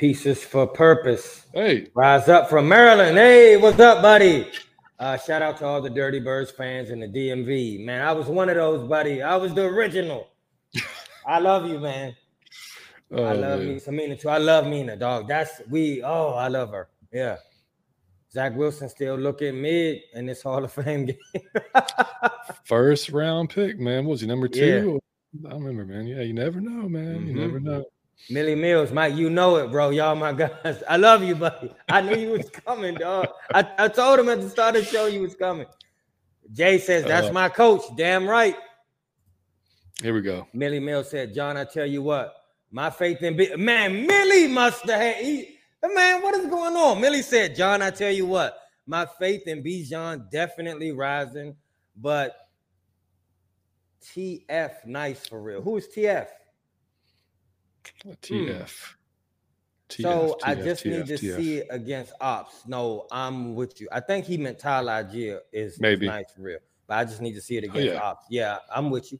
Pieces for purpose. Hey, Rise up from Maryland. Hey, what's up, buddy? Uh, shout out to all the Dirty Birds fans in the DMV. Man, I was one of those, buddy. I was the original. I love you, man. I oh, love man. me some Mina too. I love Mina, dog. That's we. Oh, I love her. Yeah. Zach Wilson still looking mid in this Hall of Fame game. First round pick, man. What was he number two? I remember, man. Yeah, you never know, man. You Mhm. never know. Millie Mills, Mike, you know it, bro. Y'all my guys. I love you, buddy. I knew you was coming, dog. I, I told him at the start of the show you was coming. Jay says, that's Uh, my coach. Damn right. Here we go. Millie Mills said, John, I tell you what, my faith in B- man, Millie must have had he, man, what is going on? Millie said, John, I tell you what, my faith in Bijan definitely rising, but TF nice for real. Who's TF? Hmm. TF. TF, so I TF, just need to TF. see it against ops. No, I'm with you. I think he meant Tyler Allgeier is, is Maybe. nice for real. But I just need to see it Oh, against yeah. ops. Yeah, I'm with you.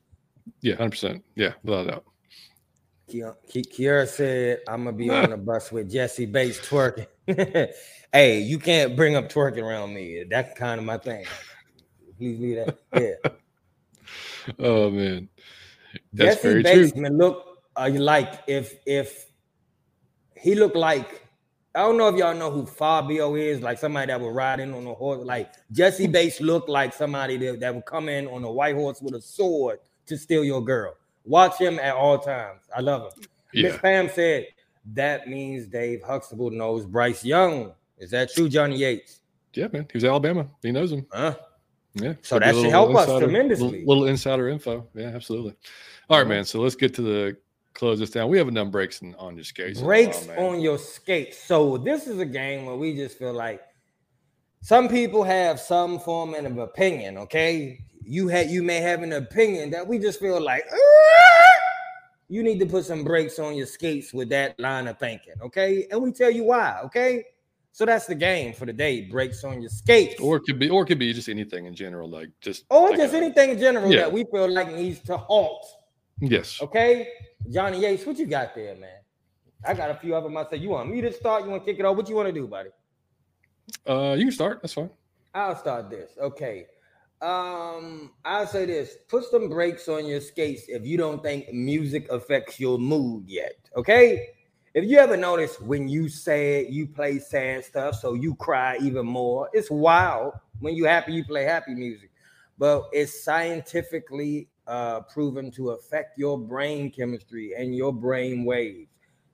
Yeah, hundred percent. Yeah, without doubt. Ki- Ki- Kiara said, I'm gonna be on the bus with Jessie Bates twerking. hey, you can't bring up twerking around me. That's kind of my thing. Please leave that. Yeah. Oh man, that's Jessie very Bates true. man, look uh, like if if he looked like I don't know if y'all know who Fabio is, like somebody that would ride in on a horse. Like Jessie Bates looked like somebody that, that would come in on a white horse with a sword to steal your girl. Watch him at all times. I love him. Miss Yeah, Pam said that means Dave Huxtable knows Bryce Young. Is that true, Johnny Yates? yeah, man. He was Alabama. He knows him. Huh? Yeah. So that should help us tremendously. Little, little insider info. Yeah, absolutely. All right, man. So let's get to the close this down. We haven't done breaks in, on your skates. Breaks while, on your skates. So this is a game where we just feel like some people have some form of opinion. Okay, you had you may have an opinion that we just feel like "Ah!" you need to put some brakes on your skates with that line of thinking. Okay, and we tell you why. Okay, so that's the game for the day. Breaks on your skates. Or it could be, or it could be just anything in general, like just or like just a- anything in general Yeah. that we feel like needs to halt. Yes. Okay, Johnny Yates, what you got there, man? I got a few of them. I say, you want me to start? You want to kick it off? What you want to do, buddy? Uh, you can start. That's fine. I'll start this. Okay. Um, I'll say this: put some brakes on your skates if you don't think music affects your mood yet. Okay. If you ever notice when you sad, you play sad stuff, so you cry even more. It's wild. When you happy, you play happy music, but it's scientifically uh, proven to affect your brain chemistry and your brain waves.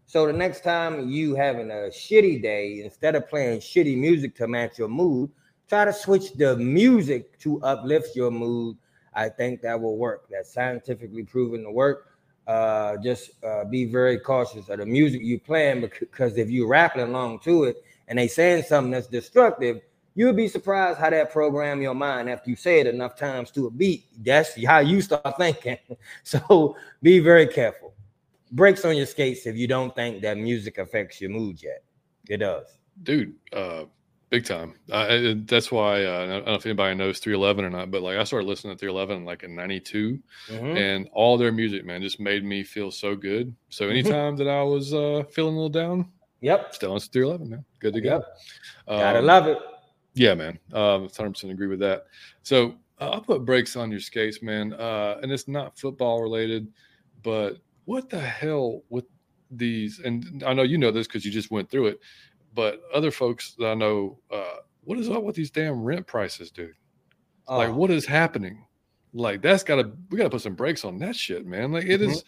So the next time you having a shitty day, instead of playing shitty music to match your mood, try to switch the music to uplift your mood. I think that will work. That's scientifically proven to work. Uh, just uh, be very cautious of the music you playing because if you're rapping along to it and they saying something that's destructive, you'll be surprised how that program your mind after you say it enough times to a beat. That's how you start thinking. so be very careful. Brakes on your skates if you don't think that music affects your mood yet. It does. dude uh Big time. Uh, that's why uh, I don't know if anybody knows 311 or not, but like I started listening to 311 like in '92, mm-hmm. and all their music, man, just made me feel so good. So mm-hmm. anytime that I was uh, feeling a little down, yep, still on 311, man, good to go. Um, Gotta love it. Yeah, man, um, 100 percent agree with that. So uh, I'll put brakes on your skates, man, uh, and it's not football related, but what the hell with these? And I know you know this because you just went through it but other folks that I know, uh, what is up with these damn rent prices, dude? Oh. Like, what is happening? Like, that's got to we got to put some brakes on that shit, man. Like, it mm-hmm. is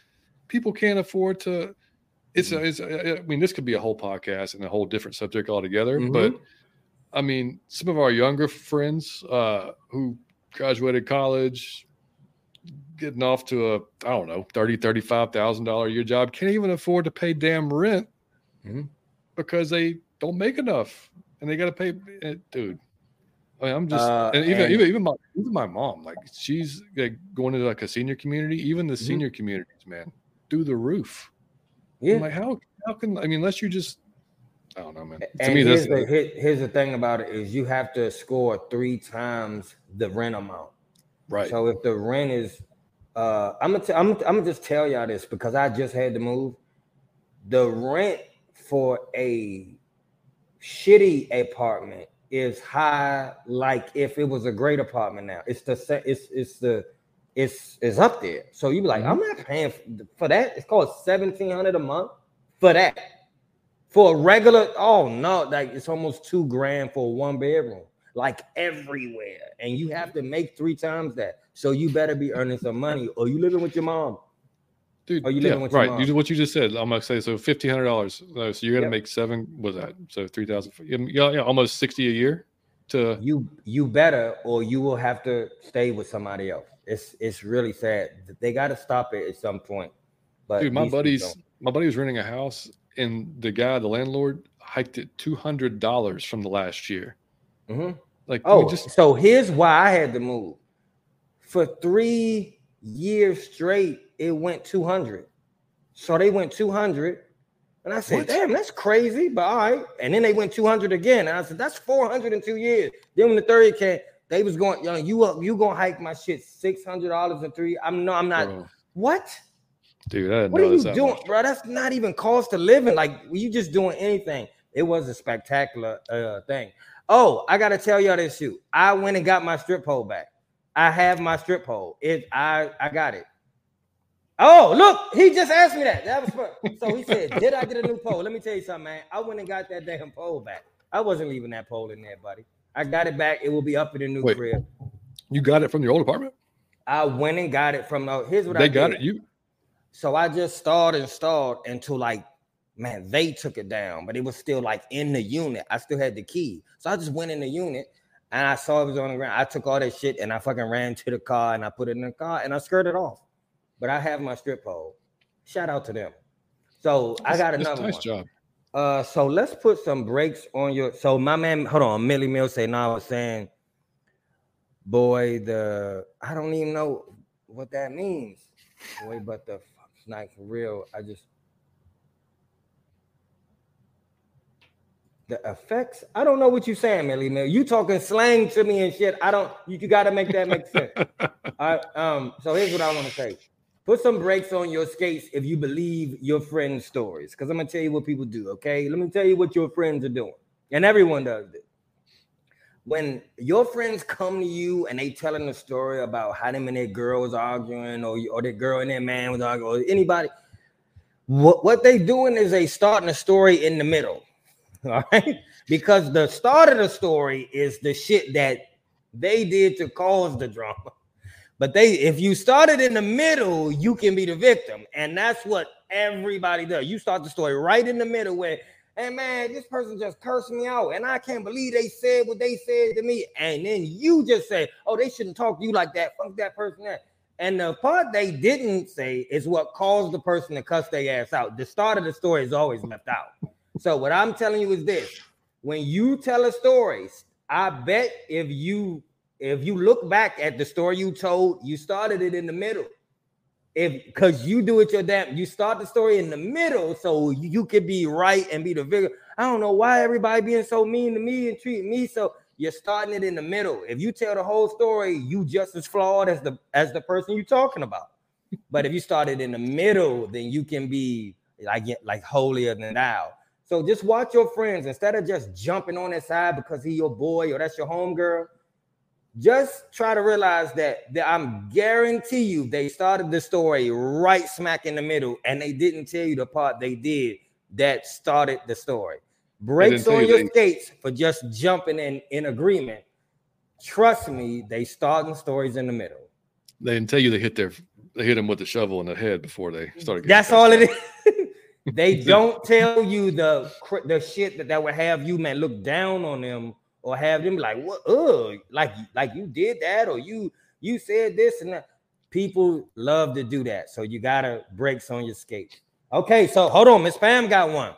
people can't afford to. It's mm-hmm. a, it's a, I mean, this could be a whole podcast and a whole different subject altogether. Mm-hmm. But I mean, some of our younger friends uh, who graduated college, getting off to a I don't know thirty thirty five thousand dollar a year job, can't even afford to pay damn rent mm-hmm. because they don't make enough, and they got to pay, eh, dude. I mean, I'm just uh, and even and, even even my even my mom, like she's like going into like a senior community. Even the mm-hmm. senior communities, man, through the roof. Yeah, I'm like how how can I mean unless you just I don't know, man. To and me, here's the, here's the thing about it is you have to score three times the rent amount. Right. So if the rent is, uh, I'm gonna t- I'm, I'm gonna just tell y'all this because I just had to move. The rent for a shitty apartment is high like if it was a great apartment now. It's the it's it's the it's it's up there. So you be like, mm-hmm. I'm not paying for that. It's called 1700 a month for that. For a regular, oh no, like it's almost two grand for one bedroom, like everywhere. And you have to make three times that. So you better be earning some money, or you living with your mom. Dude, Are you living yeah, with right? You, what you just said. I'm gonna say so. Fifteen hundred dollars. So you're gonna yep. make seven. Was that so? Three thousand. Yeah, yeah, almost sixty a year. To you, you better, or you will have to stay with somebody else. It's it's really sad. They got to stop it at some point. But dude, my buddies, my buddy was renting a house, and the guy, the landlord, hiked it two hundred dollars from the last year. Mm-hmm. Like, oh, just so here's why I had to move for three years straight it went 200. So they went 200. And I said, what? damn, that's crazy. But all right. And then they went 200 again. And I said, that's 400 in two years. Then when the third came, they was going, yo, you up, you gonna hike my shit $600 in three. I'm no, I'm not. Bro. What? Dude, what are you doing, much. bro? That's not even cost of living. Like, you just doing anything. It was a spectacular uh, thing. Oh, I gotta tell y'all this too. I went and got my strip pole back. I have my strip pole. It I I got it. Oh, look, he just asked me that. That was fun. So he said, Did I get a new pole? Let me tell you something, man. I went and got that damn pole back. I wasn't leaving that pole in there, buddy. I got it back. It will be up in the new Wait, crib. You got it from your old apartment? I went and got it from the here's what they I got it. You so I just stalled and stalled until like man, they took it down, but it was still like in the unit. I still had the key. So I just went in the unit and I saw it was on the ground. I took all that shit and I fucking ran to the car and I put it in the car and I skirted off but I have my strip pole. Shout out to them. So that's, I got another nice one. job. Uh, so let's put some brakes on your. So my man, hold on, Millie Mill say now. I was saying, boy, the I don't even know what that means. Boy, but the not for real. I just the effects. I don't know what you're saying, Millie Mill. You talking slang to me and shit. I don't. You, you got to make that make sense. All right. Um. So here's what I want to say put some brakes on your skates if you believe your friends' stories. Because I'm gonna tell you what people do. Okay, let me tell you what your friends are doing, and everyone does this. When your friends come to you and they telling a story about how them and their girl was arguing, or or their girl and their man was arguing, or anybody, what what they doing is they starting a story in the middle, all right? Because the start of the story is the shit that they did to cause the drama. But they, if you started in the middle, you can be the victim, and that's what everybody does. You start the story right in the middle where, hey man, this person just cursed me out, and I can't believe they said what they said to me, and then you just say, oh, they shouldn't talk to you like that. Fuck that person. That. And the part they didn't say is what caused the person to cuss their ass out. The start of the story is always left out. So what I'm telling you is this: when you tell a story, I bet if you if you look back at the story you told, you started it in the middle. If because you do it your damn, you start the story in the middle, so you, you could be right and be the vigor. I don't know why everybody being so mean to me and treat me so. You're starting it in the middle. If you tell the whole story, you just as flawed as the as the person you're talking about. But if you started in the middle, then you can be like like holier than thou. So just watch your friends instead of just jumping on his side because he your boy or that's your homegirl. Just try to realize that, that I'm guarantee you they started the story right smack in the middle and they didn't tell you the part they did that started the story. Breaks on your they, skates for just jumping in in agreement. Trust me, they starting stories in the middle. They didn't tell you they hit their they hit him with the shovel in the head before they started. That's all it is. they don't tell you the the shit that, that would have you man look down on them or have them like what uh like like you did that or you you said this and that. People love to do that, so you gotta brakes on your skate. Okay, so hold on, Miss Pam got one.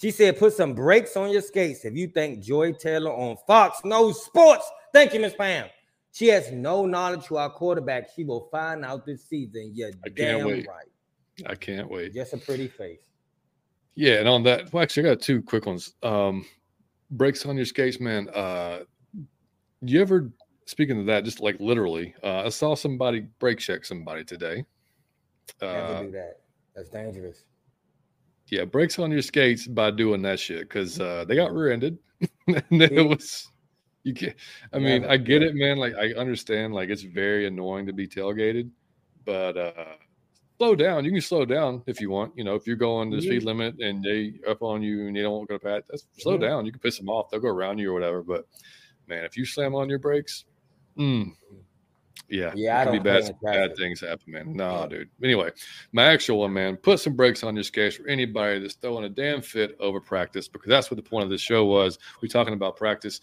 She said, put some brakes on your skates if you think Joy Taylor on Fox knows sports. Thank you, Miss Pam. She has no knowledge to our quarterback. She will find out this season. You're I damn wait. right. I can't wait. Just a pretty face. Yeah, and on that, well, actually, I got two quick ones. Um, brakes on your skates, man. Uh, you ever speaking of that, just like literally, uh, I saw somebody brake check somebody today. Never uh, do that. That's dangerous. Yeah, brakes on your skates by doing that shit because uh, they got rear-ended. and it was you can't. I mean, I get it, man. Like I understand. Like it's very annoying to be tailgated, but uh, slow down. You can slow down if you want. You know, if you're going the speed limit and they up on you and you don't want to go pat, that's slow yeah. down. You can piss them off. They'll go around you or whatever. But man, if you slam on your brakes, mm, yeah, yeah, I don't be bad, bad things happen, man. Nah, dude. Anyway, my actual one, man, put some brakes on your skates for anybody that's throwing a damn fit over practice because that's what the point of this show was. We're talking about practice.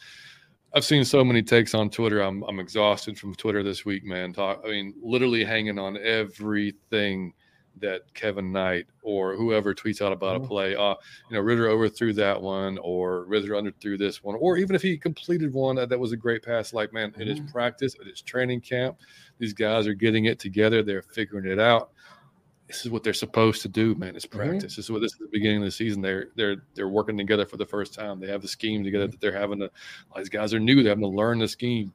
I've seen so many takes on Twitter. I'm I'm exhausted from Twitter this week, man. Talk, I mean, literally hanging on everything that Kevin Knight or whoever tweets out about mm-hmm. a play. Uh, you know, Ridder overthrew that one, or Ridder underthrew this one, or even if he completed one that, that was a great pass. Like, man, mm-hmm. it is mm-hmm. practice, it is training camp. These guys are getting it together. They're figuring it out this is what they're supposed to do, man. It's mm-hmm. practice. Mm-hmm. This is what this is the beginning of the season. They're they're they're working together for the first time. They have the scheme together that they're having to. These guys are new. They're having to learn the scheme.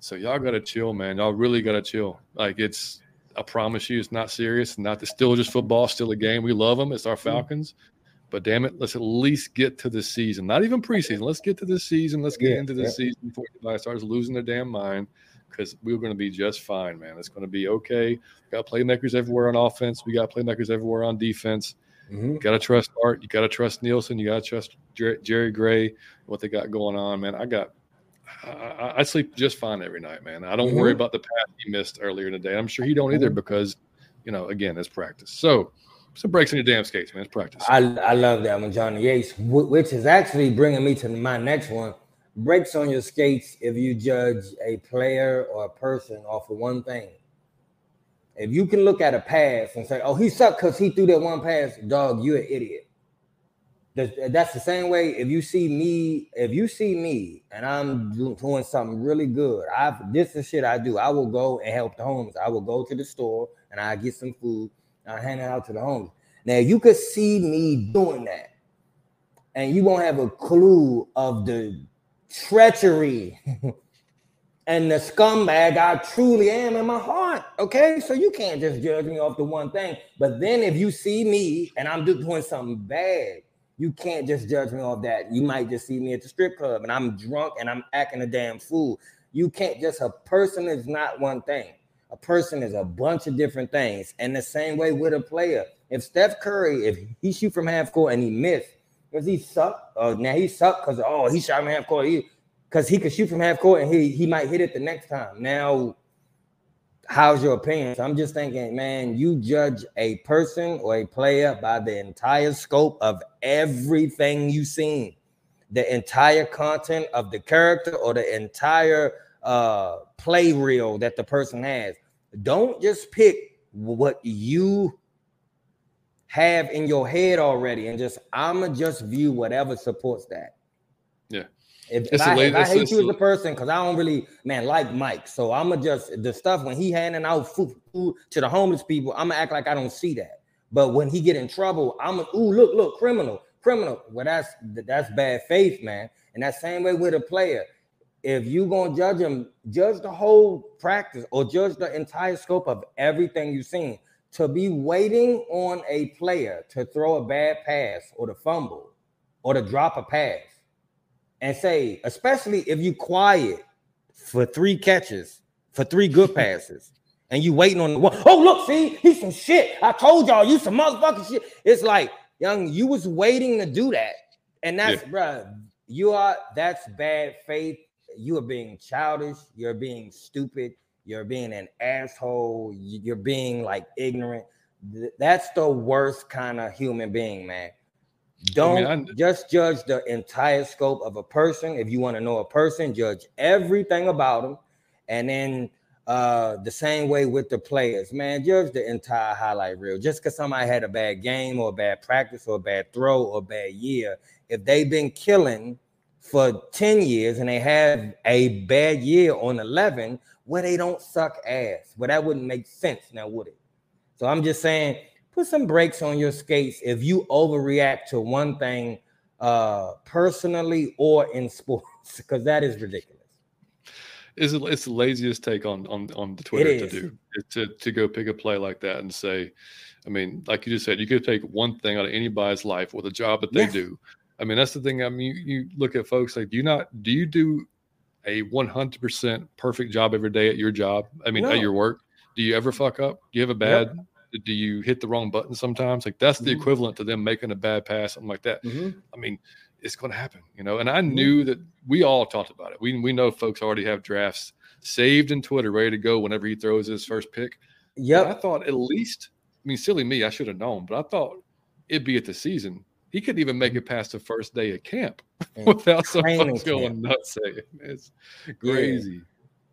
So y'all gotta chill, man. Y'all really gotta chill. Like it's, I promise you, it's not serious. Not the still just football, still a game. We love them. It's our mm-hmm. Falcons. But damn it, let's at least get to the season. Not even preseason. Let's get to the season. Let's get yeah, into the yeah. season before everybody starts losing their damn mind because we're going to be just fine, man. It's going to be okay. We got playmakers everywhere on offense. We got playmakers everywhere on defense. Mm-hmm. Got to trust Art. You got to trust Nielsen. You got to trust Jer- Jerry Gray, what they got going on, man. I got, I, I sleep just fine every night, man. I don't mm-hmm. worry about the pass he missed earlier in the day. I'm sure he don't either mm-hmm. because, you know, again, it's practice. So, some breaks in your damn skates, man. It's practice. I, I love that one, Johnny Yates, which is actually bringing me to my next one breaks on your skates if you judge a player or a person off of one thing. If you can look at a pass and say, "Oh, he sucked because he threw that one pass," dog, you're an idiot. That's the same way. If you see me, if you see me, and I'm doing something really good, I this is shit I do. I will go and help the homeless. I will go to the store and I get some food. And I hand it out to the homeless. Now you could see me doing that, and you won't have a clue of the treachery and the scumbag I truly am in my heart. Okay, so you can't just judge me off the one thing. But then if you see me and I'm doing something bad, you can't just judge me off that. You might just see me at the strip club and I'm drunk and I'm acting a damn fool. You can't just a person is not one thing. A person is a bunch of different things. And the same way with a player. If Steph Curry, if he shoot from half court and he missed, because he sucked. Uh, now he sucked because oh he shot from half court. because he, could shoot from half court and he he might hit it the next time. Now, how's your opinion? So I'm just thinking, man, you judge a person or a player by the entire scope of everything you've seen, the entire content of the character or the entire uh play reel that the person has. Don't just pick what you have in your head already, and just I'ma just view whatever supports that. Yeah. If, if I, if I, hate you as a person, because I don't really man like Mike, so I'ma just the stuff when he handing out food, food to the homeless people, I'ma act like I don't see that. But when he get in trouble, I'm ooh look look criminal. criminal. Well, that's that's bad faith, man. And that same way with a player. If you gonna judge him, judge the whole practice or judge the entire scope of everything you've seen. To be waiting on a player to throw a bad pass or to fumble or to drop a pass and say, especially if you quiet for three catches, for three good passes, and you waiting on the one. Oh, look, see, he's some shit. I told y'all, you some motherfucking shit. It's like, young, you was waiting to do that. And that's, yeah. bruh, you are, that's bad faith. You are being childish. You're being stupid. You're being an asshole. You're being like ignorant. That's the worst kind of human being, man. Don't I mean, just judge the entire scope of a person. If you want to know a person, judge everything about them. And then uh, the same way with the players, man, judge the entire highlight reel. Just because somebody had a bad game or a bad practice or a bad throw or a bad year, if they've been killing for 10 years and they have a bad year on 11, where they don't suck ass. Well, that wouldn't make sense now, would it? So I'm just saying, put some brakes on your skates if you overreact to one thing uh personally or in sports, because that is ridiculous is it's the laziest take on on on the Twitter to do to to go pick a play like that and say, I mean, like you just said, you could take one thing out of anybody's life with a job that they yes. do. I mean, that's the thing. I mean, you, you look at folks like, do you not do you do a 100% perfect job every day at your job? I mean, no. at your work, do you ever fuck up? Do you have a bad? Yep. Do you hit the wrong button sometimes? Like that's the mm-hmm. equivalent to them making a bad pass, something like that. Mm-hmm. I mean, it's going to happen, you know. And I mm-hmm. knew that we all talked about it. We we know folks already have drafts saved in Twitter, ready to go whenever he throws his first pick. Yeah, I thought at least. I mean, silly me, I should have known, but I thought it'd be at the season. He couldn't even make it past the first day of camp without someone going nuts. It's crazy. Yeah.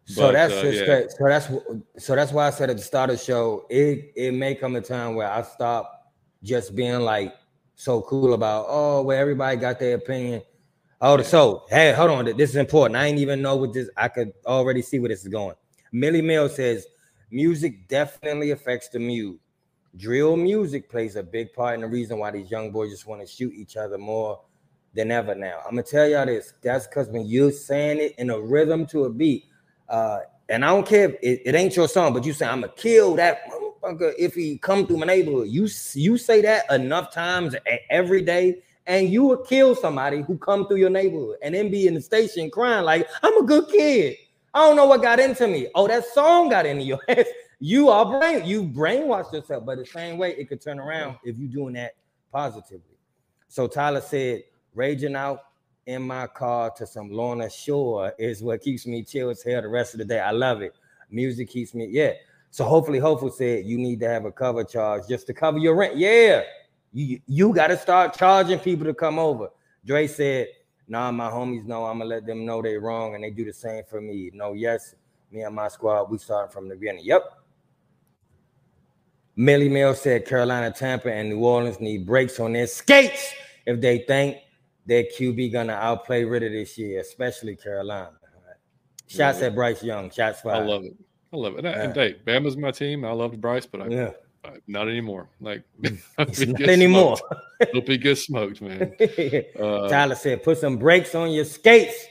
So but, that's uh, yeah. so that's so that's why I said at the start of the show, it it may come a time where I stop just being like so cool about oh where everybody got their opinion Oh, so hey, hold on. This is important. I ain't even know what this. I could already see where this is going. Millie Mill says music definitely affects the mood. Drill music plays a big part in the reason why these young boys just want to shoot each other more than ever now. I'm gonna tell y'all this. That's because when you're saying it in a rhythm to a beat, uh, and I don't care if it, it ain't your song, but you say I'm gonna kill that motherfucker if he come through my neighborhood. You you say that enough times every day and you would kill somebody who come through your neighborhood and then be in the station crying like I'm a good kid. I don't know what got into me. Oh, that song got into your head. You are brain, you brainwashed yourself, but the same way it could turn around if you're doing that positively. So Tyler said, raging out in my car to some Lorna Shore is what keeps me chill as hell the rest of the day. I love it. Music keeps me, yeah. So hopefully, hopeful said you need to have a cover charge just to cover your rent. Yeah, you you got to start charging people to come over. Dre said, "Nah, my homies know. I'm gonna let them know they wrong, and they do the same for me. No, yes, me and my squad, we starting from the beginning. Yep." Millie Mill said Carolina, Tampa, and New Orleans need brakes on their skates if they think their QB gonna outplay Ridder this year, especially Carolina. Shots yeah. at Bryce Young. Shots fired. I love it. I love it. And, uh, and hey, Bama's my team. I loved Bryce, but I, yeah. Not anymore. Like not anymore. Hope he gets smoked, man. Uh, Tyler said, "Put some brakes on your skates."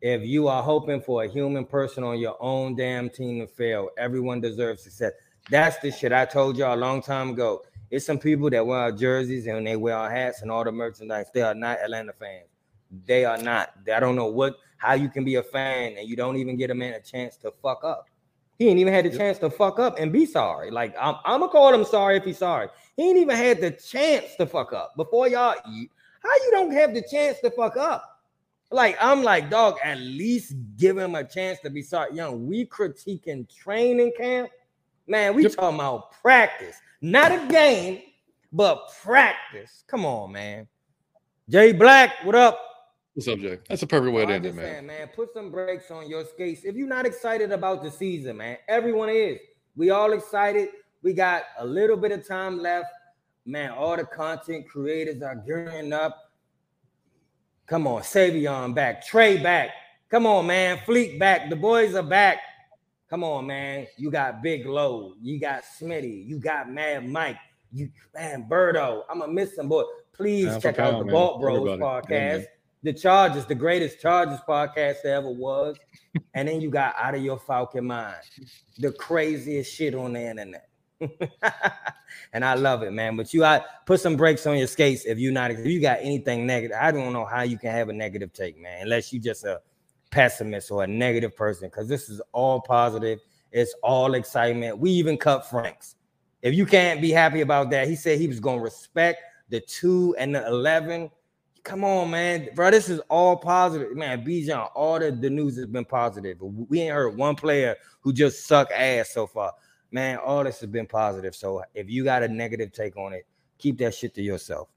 If you are hoping for a human person on your own damn team to fail, everyone deserves success. That's the shit I told y'all a long time ago. It's some people that wear our jerseys and they wear our hats and all the merchandise. They are not Atlanta fans. They are not. I don't know what how you can be a fan and you don't even get a man a chance to fuck up. He ain't even had the chance to fuck up and be sorry. Like I'm, I'm gonna call him sorry if he's sorry. He ain't even had the chance to fuck up before y'all. eat. How you don't have the chance to fuck up? Like I'm like, dog. At least give him a chance to be sorry. Young, we critiquing training camp. Man, we talking about practice, not a game, but practice. Come on, man. Jay Black, what up? subject. That's a perfect way to end it, man. Man, put some brakes on your skates. If you're not excited about the season, man, everyone is. We all excited. We got a little bit of time left. Man, all the content creators are gearing up. Come on, Savion back, Trey back. Come on, man, Fleet back. The boys are back. Come on, man. You got Big Low. You got Smitty. You got Mad Mike. You man, Birdo. I'm gonna miss some boy. Please check out pound, the. Vault Bros Everybody. Yeah, podcast. man. the Chargers, the greatest Chargers podcast there ever was. and then you got Out of Your Falcon Mind, the craziest shit on the internet. and I love it, man. But you I put some brakes on your skates if you not if you got anything negative. I don't know how you can have a negative take, man, unless you just a pessimist or a negative person, because this is all positive, it's all excitement. We even cut Franks. If you can't be happy about that, he said he was gonna respect the two and the eleven. Come on, man, bro. This is all positive, man. Bijan, all the, the news has been positive. but We ain't heard one player who just suck ass so far, man. All this has been positive. So if you got a negative take on it, keep that shit to yourself.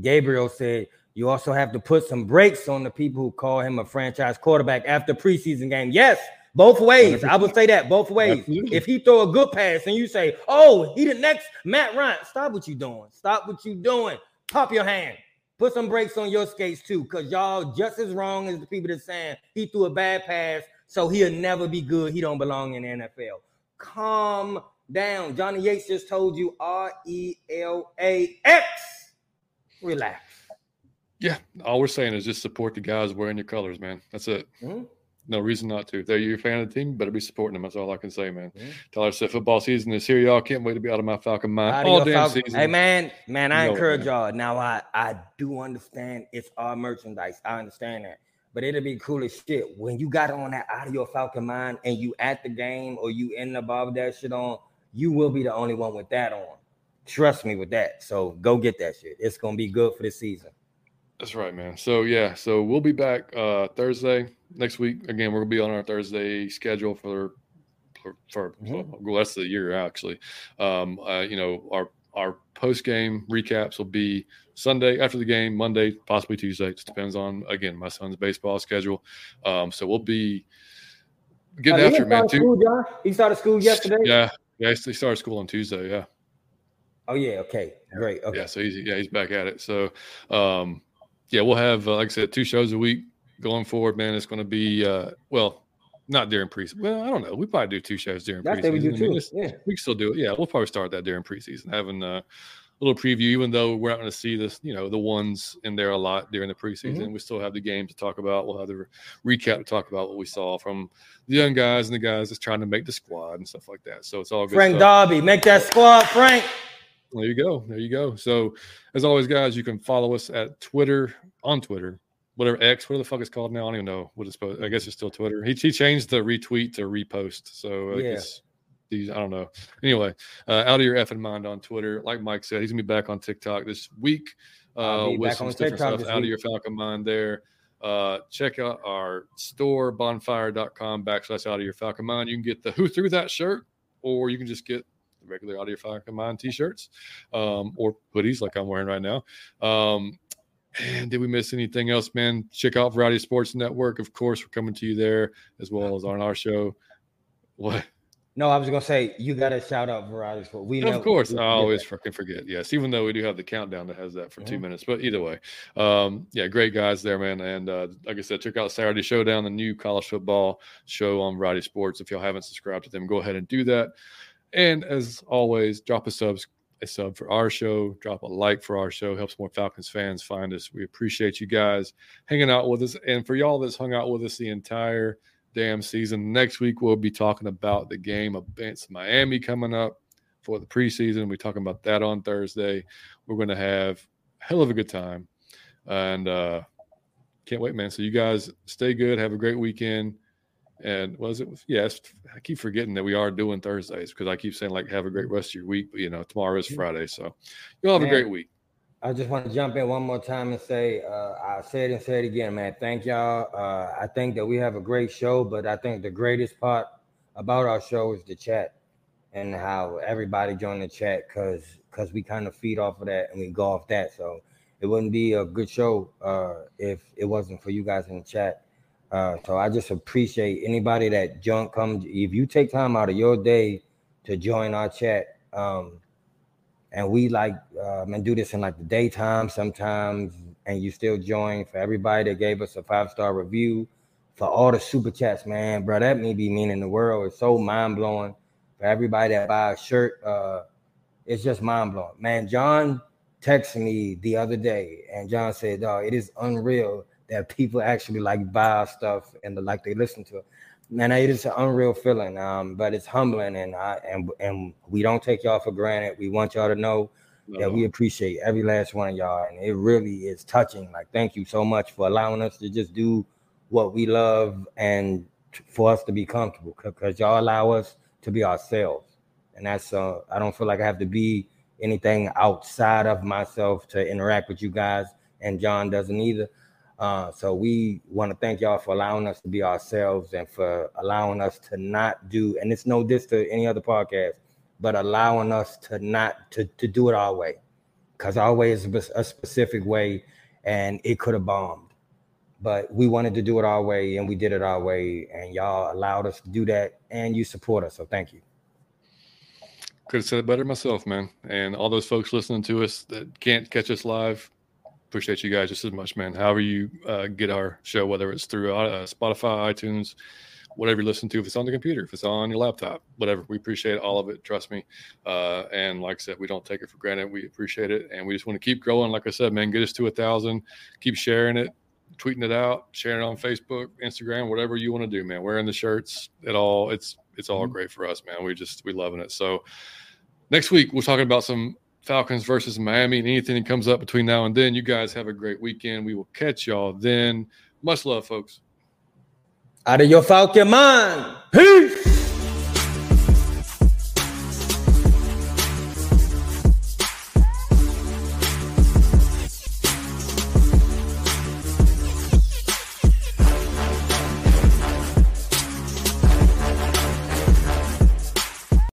Gabriel said you also have to put some brakes on the people who call him a franchise quarterback after preseason game. Yes, both ways. I would say that both ways. Absolutely. If he throw a good pass and you say, "Oh, he the next Matt Ryan," stop what you doing. Stop what you doing. Pop your hand. Put some brakes on your skates too, because y'all just as wrong as the people that saying he threw a bad pass, so he'll never be good. He don't belong in the NFL. Calm down. Johnny Yates just told you R E L A X. Relax. Yeah, all we're saying is just support the guys wearing your colors, man. That's it. Mhm. No reason not to. If they're you're fan of the team, you better be supporting them. That's all I can say, man. Mhm. Tyler said football season is here, y'all. Can't wait to be out of my Falcon mind Out of all your damn Falcon- season. Hey man, man, I You know it, encourage man. y'all. Now I I do understand it's our merchandise. I understand that. But it'll be cool as shit when you got on that out of your Falcon mind and you at the game or you in the bar with that shit on, you will be the only one with that on. Trust me with that. So go get that shit. It's gonna be good for the season. That's right, man. So yeah, so we'll be back uh Thursday next week. Again, we're gonna be on our Thursday schedule for for, for Mhm. well, the rest of the year actually. Um uh, you know, our our post game recaps will be Sunday after the game, Monday, possibly Tuesday. Just depends on again my son's baseball schedule. Um, so we'll be getting Oh, he after it, man. Too. school, John? He started school yesterday. Yeah, yeah. He started school on Tuesday. Yeah. Oh yeah. Okay. Great. Okay. Yeah, so he's yeah he's back at it. So, um, yeah, we'll have uh, like I said, two shows a week going forward. Man, it's going to be uh, well, not during preseason. Well, I don't know. We probably do two shows during That's preseason. we do I mean. Yeah. we can still do it. Yeah, we'll probably start that during preseason, having a little preview. Even though we're not going to see this, you know, the ones in there a lot during the preseason, Mm-hmm. we still have the games to talk about. We'll have the recap to talk about what we saw from the young guys and the guys that's trying to make the squad and stuff like that. So it's all good. Frank stuff. Darby, make that squad, Frank. There you go. There you go. So, as always, guys, you can follow us at Twitter, on Twitter, whatever X, whatever the fuck it's called now. I don't even know what it's supposed. I guess it's still Twitter. He, he changed the retweet to repost. So, Yeah. guess these, I don't know. Anyway, uh, out of your effing mind on Twitter. Like Mike said, he's gonna be back on TikTok this week uh, with some different TikTok stuff out of your Falcon mind there. Uh, check out our store, bonfire.com backslash out of your Falcon mind. You can get the Who Threw That shirt, or you can just get regular out of your Falcon t shirts um, or hoodies like I'm wearing right now. Um, and did we miss anything else, man? Check out Variety Sports Network. Of course, we're coming to you there as well as on our show. What? No, I was gonna say you gotta shout out Variety Sport. We know of course, we I always fucking forget. Yes, even though we do have the countdown that has that for two Mhm. minutes. But either way, um, yeah, great guys there, man. And uh, like I said, check out Saturday Showdown, the new college football show on Variety Sports. If y'all haven't subscribed to them, go ahead and do that. And as always, drop a sub, a sub for our show. Drop a like for our show. Helps more Falcons fans find us. We appreciate you guys hanging out with us. And for y'all that's hung out with us the entire damn season. Next week we'll be talking about the game against Miami coming up for the preseason. We're talking about that on Thursday. We're going to have hell of a good time, and uh, can't wait, man. So you guys stay good. Have a great weekend. And was it? Yes, I keep forgetting that we are doing Thursdays because I keep saying like have a great rest of your week. But you know, tomorrow is Friday, so you'll have a great week. I just want to jump in one more time and say, uh, I said it and say it again, man. Thank y'all. Uh, I think that we have a great show, but I think the greatest part about our show is the chat and how everybody joined the chat because because we kind of feed off of that and we go off that. So it wouldn't be a good show uh, if it wasn't for you guys in the chat. Uh, so I just appreciate anybody that jump comes. If you take time out of your day to join our chat, um, and we like um, and do this in like the daytime sometimes, and you still join. For everybody that gave us a five star review, for all the super chats, man, bro, that may be meaning the world. It's so mind blowing. For everybody that buy a shirt, uh, it's just mind blowing, man. John texted me the other day, and John said, "Dog, it is unreal that people actually like buy stuff and the, like they listen to it." Man, it is an unreal feeling, um, but it's humbling, and I and and we don't take y'all for granted. We want y'all to know no. that we appreciate every last one of y'all, and it really is touching. Like, thank you so much for allowing us to just do what we love and for us to be comfortable, because y'all allow us to be ourselves, and that's uh, I don't feel like I have to be anything outside of myself to interact with you guys, and John doesn't either. Uh, so we want to thank y'all for allowing us to be ourselves and for allowing us to not do, and it's no diss to any other podcast, but allowing us to not to, to do it our way. Because our way is a specific way and it could have bombed. But we wanted to do it our way and we did it our way, and y'all allowed us to do that and you support us. So thank you. Could have said it better myself, man. And all those folks listening to us that can't catch us live, appreciate you guys just as much, man. However you uh, get our show, whether it's through uh, Spotify, iTunes, whatever you listen to, if it's on the computer, if it's on your laptop, whatever. We appreciate all of it. Trust me. Uh, and like I said, we don't take it for granted. We appreciate it, and we just want to keep growing. Like I said, man, get us to a thousand. Keep sharing it, tweeting it out, sharing it on Facebook, Instagram, whatever you want to do, man. Wearing the shirts, it all it's it's all mm-hmm. great for us, man. We just we loving it. So next week we're talking about some Falcons versus Miami and anything that comes up between now and then. You guys have a great weekend. We will catch y'all then. Much love, folks. Out of your Falcon mind. Peace.